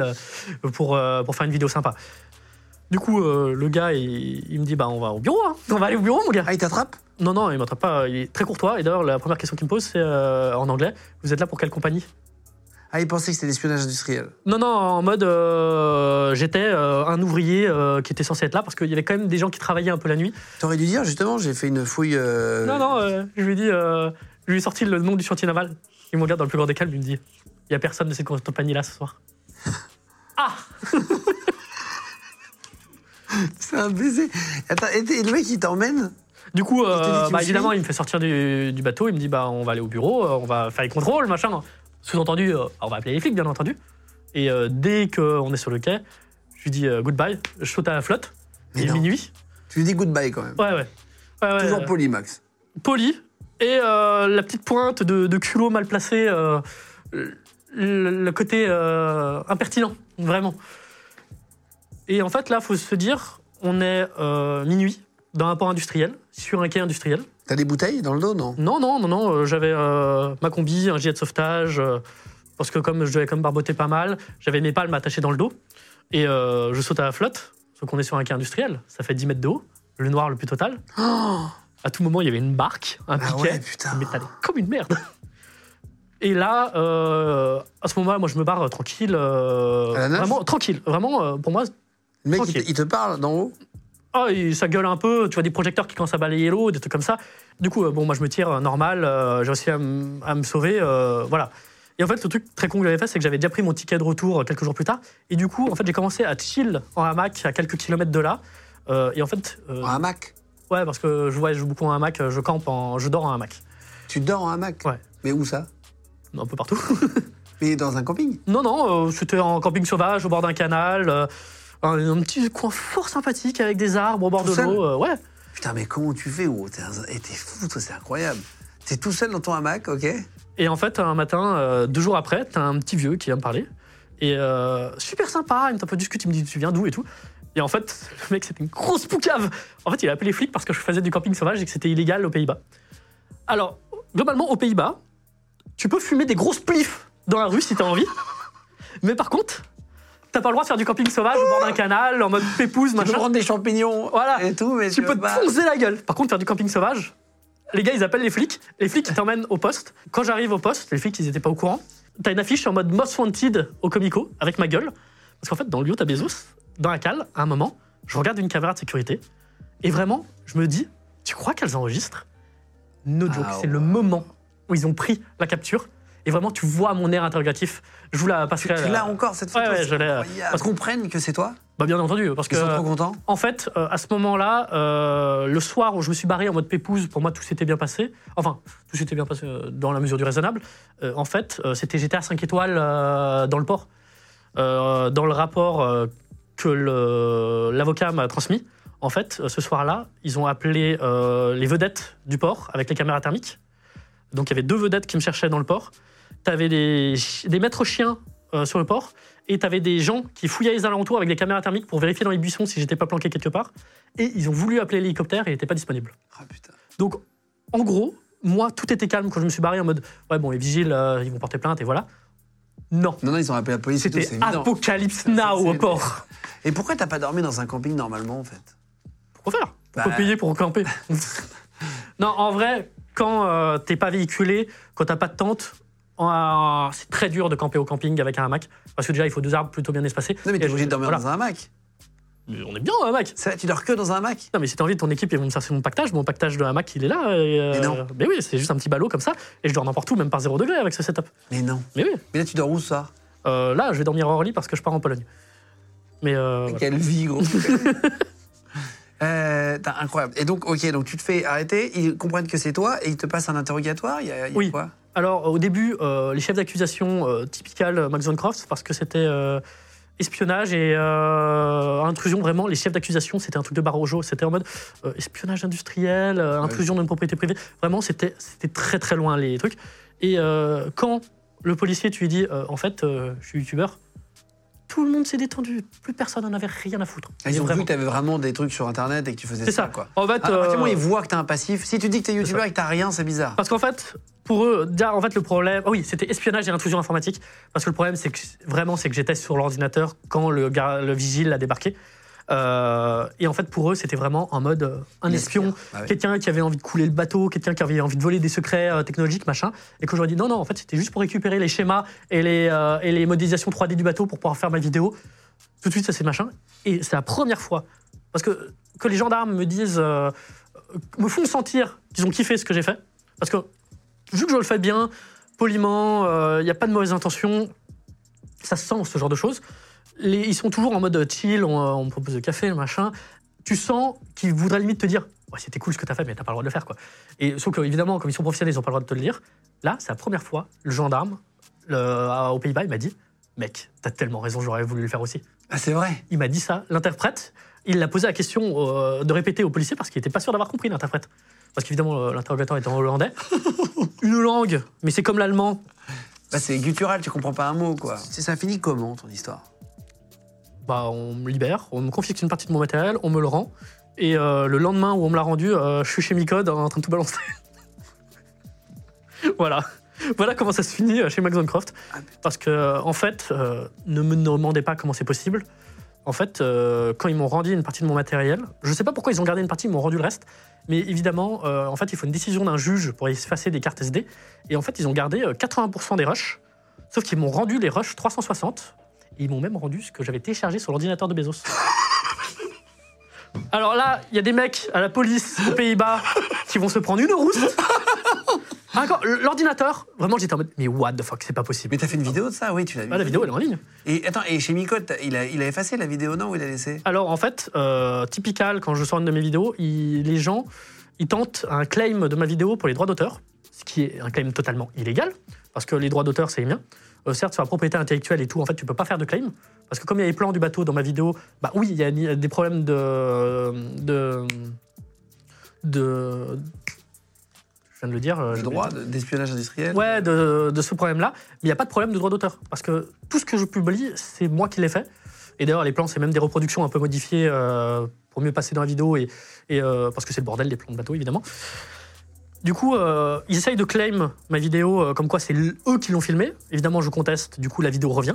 euh, pour, euh, pour faire une vidéo sympa. Du coup, euh, le gars, il, il me dit bah on va au bureau, hein. on va aller au bureau, mon gars. Ah, il t'attrape? Non, non, il m'attrape pas, il est très courtois. Et d'ailleurs, la première question qu'il me pose, c'est euh, en anglais Vous êtes là pour quelle compagnie? Ah, il pensait que c'était l'espionnage industriel. Non, non, en mode euh, j'étais euh, un ouvrier euh, qui était censé être là parce qu'il y avait quand même des gens qui travaillaient un peu la nuit. T'aurais dû dire, justement, j'ai fait une fouille. euh, Non, non, euh, je lui ai dit, euh, je lui ai sorti le nom du chantier naval. Il me regarde dans le plus grand des calmes, il me dit, il y a personne de cette compagnie là ce soir. ah C'est un baiser. Attends, et le mec, il t'emmène? Du coup, Il te dit, euh, bah, me évidemment, il me fait sortir du, du bateau, il me dit, bah, on va aller au bureau, euh, on va faire les contrôles, machin. Sous-entendu, euh, on va appeler les flics, bien entendu. Et euh, dès qu'on est sur le quai, je lui dis euh, goodbye, je saute à la flotte. Il est minuit. Tu lui dis goodbye quand même. Ouais, ouais. Ouais, ouais, Toujours euh, poli, Max. poli et euh, la petite pointe de, de culot mal placé, euh, le, le côté euh, impertinent, vraiment. Et en fait, là, faut se dire, on est minuit dans un port industriel, sur un quai industriel. T'as des bouteilles dans le dos, non? Non, non, non, non. J'avais ma combi, un gilet de sauvetage, parce que comme je devais comme barboter pas mal, j'avais mes palmes attachées dans le dos. Et je saute à la flotte, sauf qu'on est sur un quai industriel, ça fait 10 mètres de haut, le noir le plus total. À tout moment, il y avait une barque, un Ah piquet, ouais, putain. mais t'allais comme une merde. Et là, euh, à ce moment-là, moi, je me barre euh, tranquille. euh, À la nage vraiment tranquille. Vraiment, pour moi, Le mec, il te, Tranquille. il te parle d'en haut? Ah, ça gueule un peu, tu vois des projecteurs qui commencent à balayer l'eau, des trucs comme ça. Du coup, bon, moi je me tire normal, euh, j'ai réussi à, me sauver, euh, voilà. Et en fait, le truc très con que j'avais fait, c'est que j'avais déjà pris mon ticket de retour quelques jours plus tard. Et du coup, en fait, j'ai commencé à chill en hamac à quelques kilomètres de là. Euh, et en fait, en hamac? Ouais, parce que je voyage beaucoup en hamac, je campe, en, je dors en hamac. Tu dors en hamac Ouais. Mais où ça? Un peu partout. Mais dans un camping? Non, non, euh, c'était en camping sauvage, au bord d'un canal. euh, un, un petit coin fort sympathique avec des arbres au bord Tout de l'eau. euh, ouais. Putain, mais comment tu fais oh, T'es un- eh, fou, c'est incroyable. T'es tout seul dans ton hamac, ok? Et en fait, un matin, euh, deux jours après, t'as un petit vieux qui vient me parler. Et super sympa, il me un peu discute, il me dit Tu viens d'où et tout. Et en fait, le mec, c'était une grosse poucave. En fait, il a appelé les flics parce que je faisais du camping sauvage et que c'était illégal aux Pays-Bas. Alors, globalement, aux Pays-Bas, tu peux fumer des grosses plifs dans la rue si t'as envie. Mais par contre, t'as pas le droit de faire du camping sauvage au bord d'un canal, en mode pépouze, Tu peux machin. prendre des champignons Voilà. et tout, mais Tu tu peux te foncer la gueule. Par contre, faire du camping sauvage, les gars, ils appellent les flics. Les flics, ils t'emmènent au poste. Quand j'arrive au poste, les flics, ils étaient pas au courant. T'as une affiche en mode Most Wanted au Comico, avec ma gueule. Parce qu'en fait, dans le lieu, t'as Bezos, dans la cale, à un moment, je regarde une caméra de sécurité. Et vraiment, je me dis, tu crois qu'elles enregistrent? No joke, Ah c'est le moment où ils ont pris la capture. Et vraiment, tu vois mon air interrogatif. Je vous la Tu, passerai. tu euh, l'as encore cette photo ouais, je l'ai, euh, parce Ils comprennent que c'est toi? Bah, bien entendu, parce Ils que. sont trop contents? En fait, euh, à ce moment-là, euh, le soir où je me suis barré en mode pépouze, pour moi tout s'était bien passé. Enfin, tout s'était bien passé euh, dans la mesure du raisonnable. Euh, en fait, euh, c'était à 5 étoiles euh, dans le port. Euh, dans le rapport euh, que l'avocat m'a transmis, en fait, euh, ce soir-là, ils ont appelé euh, les vedettes du port avec les caméras thermiques. Donc il y avait deux vedettes qui me cherchaient dans le port. Tu avais des, maîtres chiens euh, sur le port et tu avais des gens qui fouillaient les alentours avec des caméras thermiques pour vérifier dans les buissons si j'étais pas planqué quelque part. Et ils ont voulu appeler l'hélicoptère et il n'était pas disponible. Ah putain. Donc, en gros, moi, tout était calme quand je me suis barré en mode ouais, bon, les vigiles, euh, ils vont porter plainte et voilà. Non. Non, non, ils ont appelé la police et tout, C'était c'est évident. apocalypse now c'est- au port. Et pourquoi t'as pas dormi dans un camping normalement en fait? Pourquoi faire Pourquoi Bah. payer pour camper Non, en vrai, quand euh, t'es pas véhiculé, quand t'as pas de tente, euh, c'est très dur de camper au camping avec un hamac. Parce que déjà, il faut deux arbres plutôt bien espacés. Non, mais t'es Et obligé de dormir voilà. dans un hamac. Mais On est bien en hamac. C'est vrai, tu dors que dans un hamac Non, mais si t'as envie de ton équipe, ils vont me chercher mon pactage. Mon pactage de hamac, il est là. Et, euh, Mais non. mais oui, c'est juste un petit ballot comme ça. Et je dors n'importe où, même par 0 degré avec ce setup. Mais non. Mais oui. Mais là, tu dors où ça? Euh, là, je vais dormir hors lit parce que je pars en Pologne. Mais euh, voilà. Quelle vie, gros. Euh, incroyable. Et donc, ok, donc tu te fais arrêter, ils comprennent que c'est toi et ils te passent un interrogatoire. Il y a, il y a Oui. quoi? Alors, au début, euh, les chefs d'accusation euh, typical Max von Croft, parce que c'était espionnage et euh, intrusion, vraiment, les chefs d'accusation, c'était un truc de Barojo. C'était en mode euh, espionnage industriel, euh, intrusion d'une propriété privée. Vraiment, c'était très très loin les trucs. Et quand le policier, tu lui dis, en fait, je suis youtubeur, tout le monde s'est détendu. Plus personne n'en avait rien à foutre. Ils ont Vraiment. vu que t'avais vraiment des trucs sur internet et que tu faisais C'est ça, ça. quoi. En fait, À partir du moment où euh, ils voient que t'as un passif, si tu dis que t'es youtubeur ça. et que t'as rien, c'est bizarre. Parce qu'en fait, pour eux, en fait, le problème, ah oui, c'était espionnage et intrusion informatique. Parce que le problème, c'est que vraiment, c'est que j'étais sur l'ordinateur quand le, gars, le vigile a débarqué. Euh, et en fait, pour eux, c'était vraiment en mode euh, un espion. Ah oui. quelqu'un qui avait envie de couler le bateau, quelqu'un qui avait envie de voler des secrets euh, technologiques, machin. Et que j'aurais dit non, non, en fait, c'était juste pour récupérer les schémas et les, euh, et les modélisations 3D du bateau pour pouvoir faire ma vidéo. Tout de suite, ça c'est machin. Et c'est la première fois. Parce que que les gendarmes me disent, me font sentir qu'ils ont kiffé ce que j'ai fait. Parce que vu que je le fais bien, poliment, il n'y a pas de mauvaise intention, ça se sent ce genre de choses. Les- ils sont toujours en mode chill, on, euh, on me propose de café, machin. Tu sens qu'ils voudraient limite te dire Ouais, c'était cool ce que tu as fait, mais t'as pas le droit de le faire. Quoi. Et sauf que, évidemment, comme ils sont professionnels, ils n'ont pas le droit de te le dire. Là, c'est la première fois, le gendarme le- à- aux Pays-Bas, il m'a dit Mec, t'as tellement raison, j'aurais voulu le faire aussi. Ah, c'est vrai. Il m'a dit ça, l'interprète. Il l'a posé la question euh, de répéter au policier parce qu'il n'était pas sûr d'avoir compris l'interprète. Parce qu'évidemment, euh, l'interrogateur était en hollandais. Une langue, mais c'est comme l'allemand. Bah, c'est guttural, tu comprends pas un mot, quoi. C'est- Ça finit comment, ton histoire? Bah, on me libère, on me confisque une partie de mon matériel, on me le rend. Et euh, le lendemain où on me l'a rendu, euh, je suis chez Micode en train de tout balancer. voilà. Voilà comment ça se finit euh, chez Max Croft. Ah, Parce que, en fait, euh, ne me demandez pas comment c'est possible. En fait, quand ils m'ont rendu une partie de mon matériel, je sais pas pourquoi ils ont gardé une partie, ils m'ont rendu le reste. Mais évidemment, en fait, il faut une décision d'un juge pour effacer des cartes SD. Et en fait, ils ont gardé euh, 80% des rushs. Sauf qu'ils m'ont rendu les rushs 360. Et ils m'ont même rendu ce que j'avais téléchargé sur l'ordinateur de Bezos. Alors là, il y a des mecs à la police aux Pays-Bas qui vont se prendre une rousse. Encore, l'ordinateur, vraiment, j'étais en mode, mais what the fuck, c'est pas possible. Mais t'as fait une vidéo de ça, oui, tu l'as vu. Ah, la vidéo, elle est en ligne. Et attends, et chez Micode, il a, il a effacé la vidéo, non Ou il a laissé? Alors en fait, euh, typical, quand je sors une de mes vidéos, il- les gens, ils tentent un claim de ma vidéo pour les droits d'auteur, ce qui est un claim totalement illégal, parce que les droits d'auteur, c'est les miens. Euh, certes, sur la propriété intellectuelle et tout, en fait, tu peux pas faire de claim, parce que comme il y a les plans du bateau dans ma vidéo, bah oui, il y a des problèmes de... de... de je viens de le dire. euh, Le droit de- d'espionnage industriel Ouais, de, de ce problème-là. Mais il n'y a pas de problème de droit d'auteur. Parce que tout ce que je publie, c'est moi qui l'ai fait. Et d'ailleurs, les plans, c'est même des reproductions un peu modifiées euh, pour mieux passer dans la vidéo. Et, et, euh, parce que c'est le bordel des plans de bateau, évidemment. Du coup, euh, ils essayent de claim ma vidéo euh, comme quoi c'est eux qui l'ont filmé. Évidemment, je conteste. Du coup, la vidéo revient.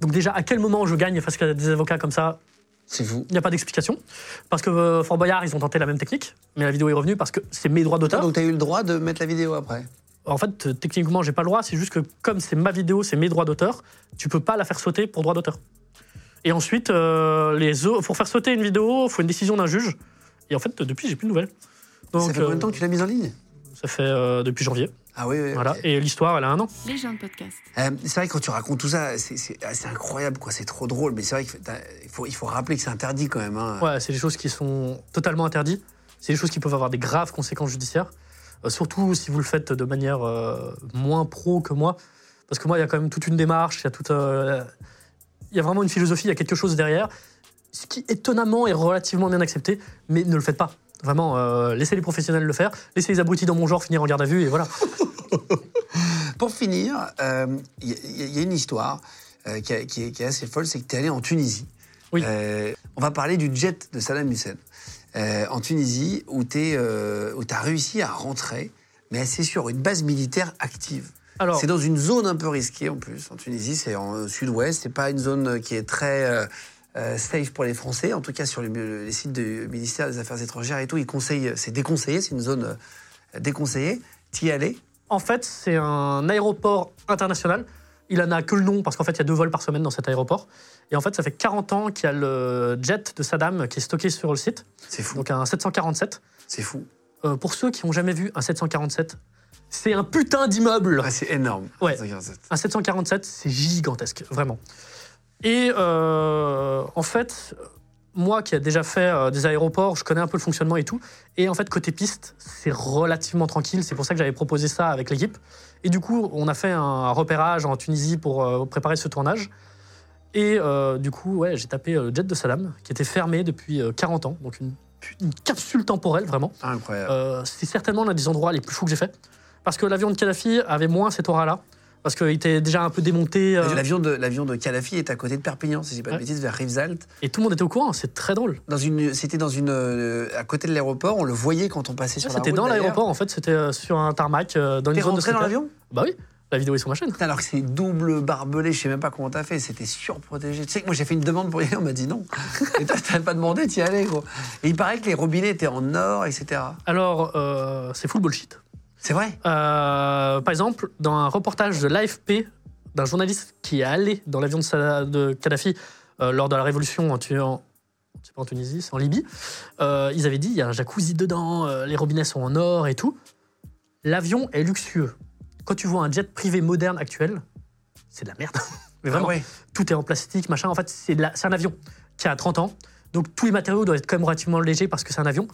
Donc déjà, à quel moment je gagne face à des avocats comme ça C'est fou. Il n'y a pas d'explication. Parce que euh, Fort Boyard, ils ont tenté la même technique. Mais la vidéo est revenue parce que c'est mes droits d'auteur. Donc t'as eu le droit de mettre la vidéo après En fait, techniquement, j'ai pas le droit. C'est juste que comme c'est ma vidéo, c'est mes droits d'auteur, tu peux pas la faire sauter pour droit d'auteur. Et ensuite, euh, les pour faire sauter une vidéo, il faut une décision d'un juge. Et en fait, depuis, j'ai plus de nouvelles. Ça Donc, fait combien de temps que tu l'as mise en ligne? Ça fait euh, depuis janvier. Ah oui, oui. Voilà. Et l'histoire, elle a un an. Les gens de podcast. Euh, c'est vrai que quand tu racontes tout ça, c'est- incroyable, quoi. C'est trop drôle. Mais c'est vrai qu'il faut, il faut rappeler que c'est interdit quand même. hein. Ouais, c'est des choses qui sont totalement interdites. C'est des choses qui peuvent avoir des graves conséquences judiciaires. Euh, surtout si vous le faites de manière euh, moins pro que moi. Parce que moi, il y a quand même toute une démarche, il y a toute. euh, il y a vraiment une philosophie, il y a quelque chose derrière. Ce qui, étonnamment, est relativement bien accepté, mais ne le faites pas. Vraiment, euh, laissez les professionnels le faire, laissez les abrutis dans mon genre finir en garde à vue, et voilà. Pour finir, euh, il y, a- il y a une histoire euh, qui, a- qui est, qui est assez folle, c'est que tu es allé en Tunisie. Oui. Euh, on va parler du jet de Saddam Hussein. Euh, en Tunisie, où tu as réussi à rentrer, mais c'est sur une base militaire active. Alors, C'est dans une zone un peu risquée en plus. En Tunisie, c'est en euh, sud-ouest. C'est pas une zone qui est très euh, safe pour les Français. En tout cas, sur les, les sites du ministère des Affaires étrangères et tout, ils conseillent. C'est déconseillé. C'est une zone euh, déconseillée. T'y allais En fait, c'est un aéroport international. Il en a que le nom parce qu'en fait, il y a deux vols par semaine dans cet aéroport. Et en fait, ça fait 40 ans qu'il y a le jet de Saddam qui est stocké sur le site, C'est fou. donc un 747. C'est fou. Euh, pour ceux qui n'ont jamais vu un 747, c'est un putain d'immeuble. Ouais, c'est énorme. Ouais. 147. Un 747, c'est gigantesque, vraiment. Et euh, en fait, moi qui ai déjà fait euh, des aéroports, je connais un peu le fonctionnement et tout. Et en fait, côté piste, c'est relativement tranquille. C'est pour ça que j'avais proposé ça avec l'équipe. Et du coup, on a fait un repérage en Tunisie pour euh, préparer ce tournage. Et du coup, ouais, j'ai tapé le jet de Saddam, qui était fermé depuis euh, 40 ans. Donc une, une capsule temporelle, vraiment. Incroyable. C'est certainement l'un des endroits les plus fous que j'ai fait. Parce que l'avion de Kadhafi avait moins cette aura-là. Parce qu'il était déjà un peu démonté. euh, L'avion de, l'avion de Kadhafi est à côté de Perpignan, si je dis pas de Ouais. bêtises, vers Rivesaltes. et tout le monde était au courant, c'est très drôle. Dans une, c'était dans une, euh, à côté de l'aéroport. On le voyait quand on passait sur la route. C'était dans l'aéroport, en fait, c'était euh, sur un tarmac, euh, dans une zone de rentré dans stockage. l'avion? Bah oui, la vidéo est sur ma chaîne. Alors que c'est double barbelé, je sais même pas comment t'as fait, c'était surprotégé. Tu sais que moi j'ai fait une demande pour y aller, on m'a dit non. Et toi t'avais pas demandé, t'y allais gros. Et il paraît que les robinets étaient en or, etc. Alors, euh, c'est full bullshit. C'est vrai? Euh, par exemple, dans un reportage de l'AFP d'un journaliste qui est allé dans l'avion de, de Kadhafi euh, lors de la révolution en, Tu- en- c'est pas en Tunisie, c'est en Libye, euh, ils avaient dit il y a un jacuzzi dedans, les robinets sont en or et tout. L'avion est luxueux. Quand tu vois un jet privé moderne actuel, c'est de la merde. Mais vraiment, Ah ouais. tout est en plastique, machin. En fait, c'est un avion qui a 30 ans. Donc tous les matériaux doivent être quand même relativement légers parce que c'est un avion.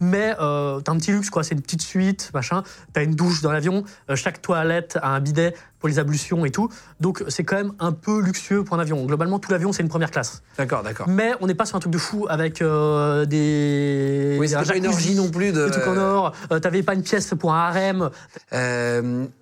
Mais euh, t'as un petit luxe, quoi. C'est une petite suite, machin. T'as une douche dans l'avion. Euh, chaque toilette a un bidet pour les ablutions et tout. Donc c'est quand même un peu luxueux pour un avion. Globalement, tout l'avion, c'est une première classe. D'accord, d'accord. Mais on n'est pas sur un truc de fou avec euh, des. Oui, c'était pas une orgie non plus de. Des trucs en or. T'avais pas une pièce pour un harem.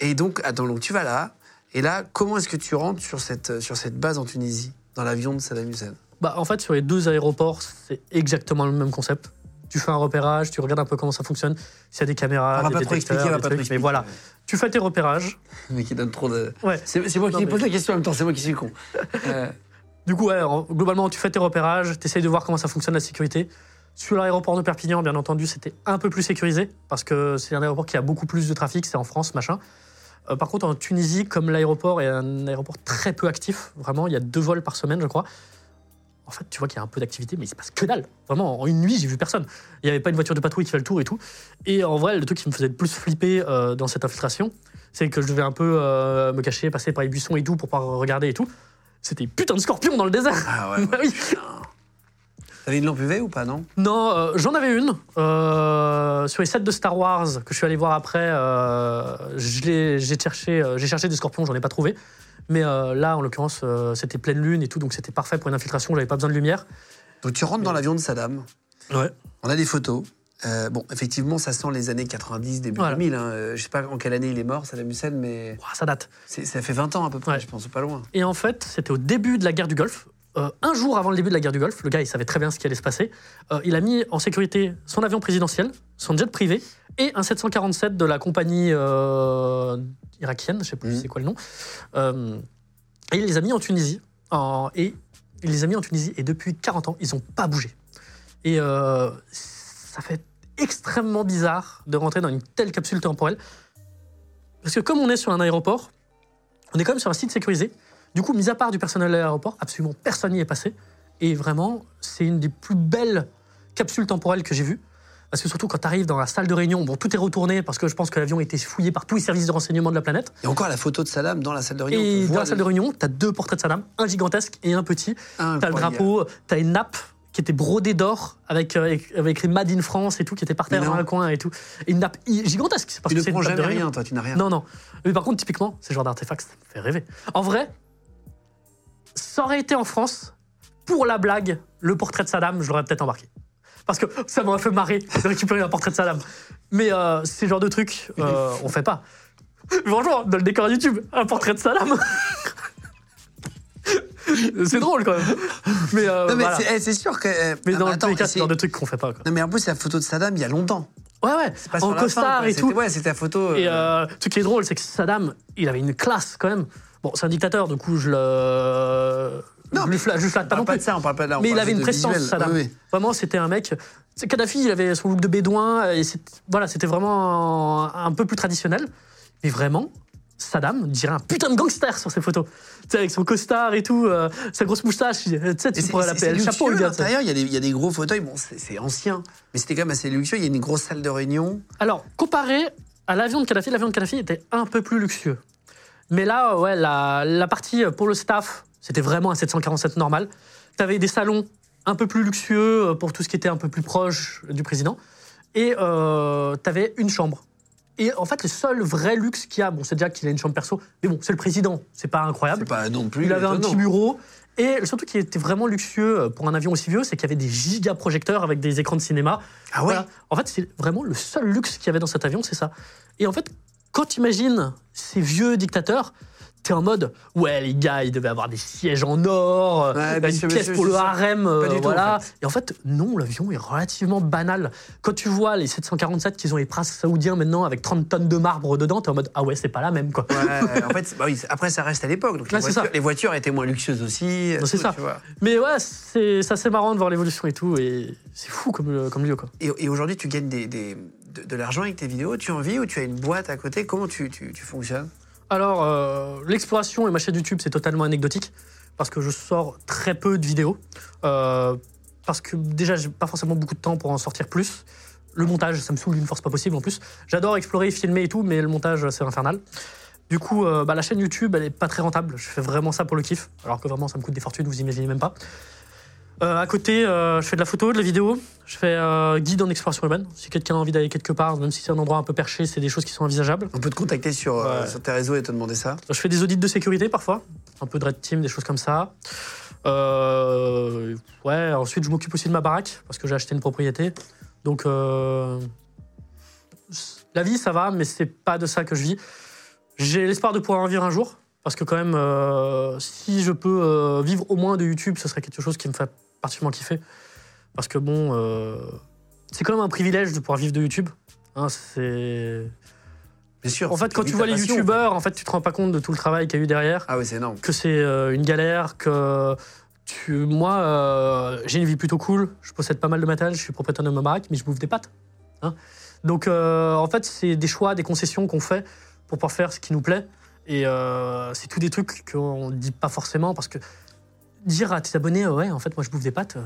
Et donc, attends, donc tu vas là. Et là, comment est-ce que tu rentres sur cette, sur cette base en Tunisie, dans l'avion de Saddam Hussein? Bah, en fait, sur les deux aéroports, c'est exactement le même concept. Tu fais un repérage, tu regardes un peu comment ça fonctionne, s'il y a des caméras, On va des pas trop détecteurs, expliquer, on va des pas trop trucs, expliquer. mais voilà. Tu fais tes repérages. Mec, il donne trop de. Ouais. C'est c'est moi qui mais- pose la question en même temps, c'est moi qui suis con. Euh, Du coup, ouais, en- globalement, tu fais tes repérages, tu essayes de voir comment ça fonctionne la sécurité. Sur l'aéroport de Perpignan, bien entendu, c'était un peu plus sécurisé parce que c'est un aéroport qui a beaucoup plus de trafic, c'est en France, machin. Euh, par contre, en Tunisie, comme l'aéroport est un aéroport très peu actif, vraiment, il y a deux vols par semaine, je crois. En fait, tu vois qu'il y a un peu d'activité, mais il se passe que dalle. Vraiment, en une nuit, j'ai vu personne. Il n'y avait pas une voiture de patrouille qui fait le tour et tout. Et en vrai, le truc qui me faisait le plus flipper euh, dans cette infiltration, c'est que je devais un peu euh, me cacher, passer par les buissons et tout pour pas regarder et tout. C'était putain de scorpion dans le désert. Ah ouais. Bah oui. T'avais une lampe UV ou pas, non? Non, euh, j'en avais une. Euh, sur les sets de Star Wars que je suis allé voir après, euh, j'ai cherché, j'ai cherché des scorpions, j'en ai pas trouvé. Mais euh, là, en l'occurrence, euh, c'était pleine lune et tout, donc c'était parfait pour une infiltration, j'avais pas besoin de lumière. Donc tu rentres dans l'avion de Saddam. Ouais. On a des photos. Euh, bon, effectivement, ça sent les années 90, début Voilà. 2000. Hein. Je sais pas en quelle année il est mort, Saddam Hussein, mais ça date. ça fait 20 ans à peu près, Ouais. je pense, pas loin. Et en fait, c'était au début de la guerre du Golfe. Euh, un jour avant le début de la guerre du Golfe, le gars, il savait très bien ce qui allait se passer. Euh, il a mis en sécurité son avion présidentiel, son jet privé et un 747 de la compagnie euh, irakienne, je sais plus Mhm. c'est quoi le nom. Et il les a mis en Tunisie. En- et il les a mis en Tunisie et depuis 40 ans, ils n'ont pas bougé. Et ça fait extrêmement bizarre de rentrer dans une telle capsule temporelle. Parce que comme on est sur un aéroport, on est quand même sur un site sécurisé. Du coup, mis à part du personnel de l'aéroport, absolument personne n'y est passé. Et vraiment, c'est une des plus belles capsules temporelles que j'ai vues. Parce que surtout quand tu arrives dans la salle de réunion, bon, tout est retourné parce que je pense que l'avion a été fouillé par tous les services de renseignement de la planète. Et encore la photo de Saddam dans la salle de réunion. Et dans la salle de réunion, tu as deux portraits de Saddam, un gigantesque et un petit. Tu as le drapeau, tu as une nappe qui était brodée d'or avec, euh, avec, avec écrit Made in France et tout, qui était par terre dans un coin et tout. Et une nappe gigantesque. parce Tu que ne prends jamais rien, toi, tu n'as rien. Non, non. Mais par contre, typiquement, ce genre d'artefact, ça me fait rêver. En vrai, ça aurait été en France, pour la blague, le portrait de Saddam, je l'aurais peut-être embarqué. Parce que ça m'aurait fait marrer de récupérer un portrait de Saddam. Mais euh, ces genres de trucs, euh, on fait pas. Bonjour, dans le décor YouTube, un portrait de Saddam. c'est drôle quand même. Mais, euh, Non, mais voilà. c'est eh, c'est sûr que. euh, Mais dans attends, les cas, c'est le genre de trucs qu'on fait pas. Quoi. Non, mais en plus, c'est la photo de Saddam il y a longtemps. Ouais, ouais, Pas en costard et tout. Ouais, c'était la photo. Et euh, euh, ce qui est drôle, c'est que Saddam, il avait une classe quand même. Bon, c'est un dictateur, du coup, je le. Non, je flatte, je flatte pas non pas de ça, on parle pas de là. on Mais il avait une visuel. Saddam. Oui. Vraiment, c'était un mec. Kadhafi, il avait son look de bédouin. Et c'est- voilà, c'était vraiment un, un peu plus traditionnel. Mais vraiment, Saddam dirait un putain de gangster sur ses photos. Tu sais, avec son costard et tout, euh, sa grosse moustache. Tu sais, Et tu pourrais l'appeler le chapeau, le gars. l'intérieur, il y, a des- il y a des gros fauteuils. Bon, c'est ancien, mais c'était quand même assez luxueux. Il y a une grosse salle de réunion. Alors, comparé à l'avion de Kadhafi, l'avion de Kadhafi était un peu plus luxueux. Mais là, ouais, la, la partie pour le staff, c'était vraiment un 747 normal. Tu avais des salons un peu plus luxueux euh, pour tout ce qui était un peu plus proche du président. Et tu avais une chambre. Et en fait, le seul vrai luxe qu'il y a, bon, c'est déjà qu'il a une chambre perso, mais bon, c'est le président, c'est pas incroyable. C'est pas non plus. Il avait un petit bureau. Et surtout, qui était vraiment luxueux euh, pour un avion aussi vieux, c'est qu'il y avait des giga projecteurs avec des écrans de cinéma. Ah ouais? Voilà. En fait, c'est vraiment le seul luxe qu'il y avait dans cet avion, c'est ça. Et en fait, quand tu imagines ces vieux dictateurs, t'es en mode ouais les gars ils devaient avoir des sièges en or euh, Ouais, une monsieur, pièce pour le harem euh, tout, voilà en fait. et en fait non l'avion est relativement banal quand tu vois les 747 qu'ils ont les princes saoudiens maintenant avec 30 tonnes de marbre dedans t'es en mode ah ouais c'est pas la même quoi Ouais, en fait, bah oui, après, ça reste à l'époque. Donc, les, Ouais, voitures, ça. les voitures étaient moins luxueuses aussi. Non, c'est ça. mais ouais c'est assez marrant de voir l'évolution et tout et c'est fou comme, euh, comme lieu quoi Et, et aujourd'hui, tu gagnes des, des- de, l'argent avec tes vidéos. Tu en vis ou tu as une boîte à côté? Comment tu, tu, tu fonctionnes? Alors, euh, l'exploration et ma chaîne YouTube, c'est totalement anecdotique parce que je sors très peu de vidéos. Euh, parce que déjà, j'ai pas forcément beaucoup de temps pour en sortir plus. Le montage, ça me saoule d'une force pas possible en plus. J'adore explorer, filmer et tout, mais le montage, c'est infernal. Du coup, euh, bah, la chaîne YouTube, elle est pas très rentable. Je fais vraiment ça pour le kiff, alors que vraiment, ça me coûte des fortunes, vous imaginez même pas. Euh, à côté, euh, je fais de la photo, de la vidéo. Je fais euh, guide en exploration urbaine. Si quelqu'un a envie d'aller quelque part, même si c'est un endroit un peu perché, c'est des choses qui sont envisageables. On peut te contacter sur, Ouais. sur tes réseaux et te demander ça. Je fais des audits de sécurité parfois, un peu de red team, des choses comme ça. Euh, ouais, ensuite je m'occupe aussi de ma baraque parce que j'ai acheté une propriété. Donc euh, la vie ça va, mais c'est pas de ça que je vis. J'ai l'espoir de pouvoir en vivre un jour parce que quand même, euh, si je peux vivre au moins de YouTube, ce serait quelque chose qui me fait particulièrement kiffer. Parce que bon, euh, c'est quand même un privilège de pouvoir vivre de YouTube. Hein, c'est. Bien sûr. En fait, quand tu vois les youtubeurs, en fait, tu te rends pas compte de tout le travail qu'il y a eu derrière. Ah oui, c'est énorme. Que c'est euh, une galère, que tu... moi, euh, j'ai une vie plutôt cool. Je possède pas mal de matériel, je suis propriétaire de ma baraque, mais je bouffe des pâtes. Hein. Donc, euh, en fait, c'est des choix, des concessions qu'on fait pour pouvoir faire ce qui nous plaît. Et c'est tous des trucs qu'on dit pas forcément parce que dire à tes abonnés, ouais, en fait, moi, je bouffe des pâtes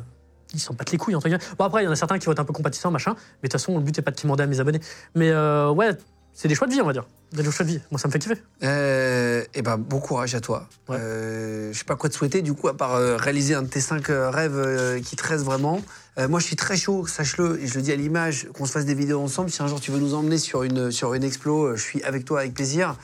ils s'en battent les couilles, entre guillemets. Bon, après, il y en a certains qui vont être un peu compatissants, machin, mais de toute façon, le but, c'est pas de demander à mes abonnés. Mais euh, ouais, c'est des choix de vie, on va dire. Des choix de vie. Moi, ça me fait kiffer. Euh, et ben, bon courage à toi. Euh, je sais pas quoi te souhaiter, du coup, à part euh, réaliser un de tes cinq rêves qui te restent vraiment. moi, je suis très chaud, sache-le, et je le dis à l'image, qu'on se fasse des vidéos ensemble. Si un jour tu veux nous emmener sur une, sur une explo, je suis avec toi avec plaisir.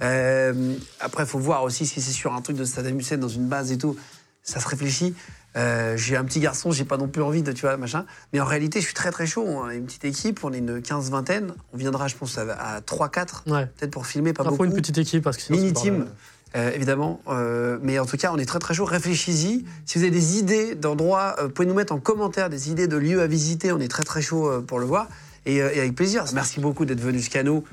après, il faut voir aussi si c'est sur un truc de Saddam Hussein dans une base et tout. Ça se réfléchit. Euh, j'ai un petit garçon, j'ai pas non plus envie de, tu vois, machin. Mais en réalité, je suis très très chaud. On a une petite équipe, on est une 15-vingtaine. On viendra, je pense, à, 3-4, peut-être pour filmer, pas beaucoup. une petite équipe, parce que sinon, Mini team. Euh, évidemment. Euh, mais en tout cas, on est très très chaud. Réfléchis-y. Si vous avez des idées d'endroits, vous pouvez nous mettre en commentaire des idées de lieux à visiter. On est très très chaud pour le voir. Et, et avec plaisir. Merci beaucoup d'être venu jusqu'à nous.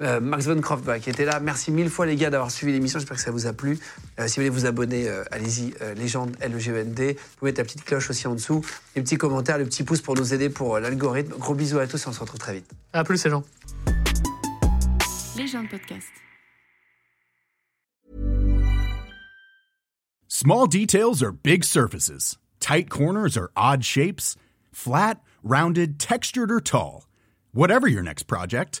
Euh, Max von Kroft bah, qui était là. Merci mille fois les gars d'avoir suivi l'émission. J'espère que ça vous a plu. Euh, si vous voulez vous abonner, euh, allez-y, légende L-E-G-E-N-D. Vous pouvez mettre la petite cloche aussi en dessous. Les petits commentaires, le petit pouce pour nous aider pour l'algorithme. Gros bisous à tous et on se retrouve très vite. À plus les gens. Légende podcast. Small details are big surfaces. Tight corners are odd shapes. Flat, rounded, textured or tall. Whatever your next project,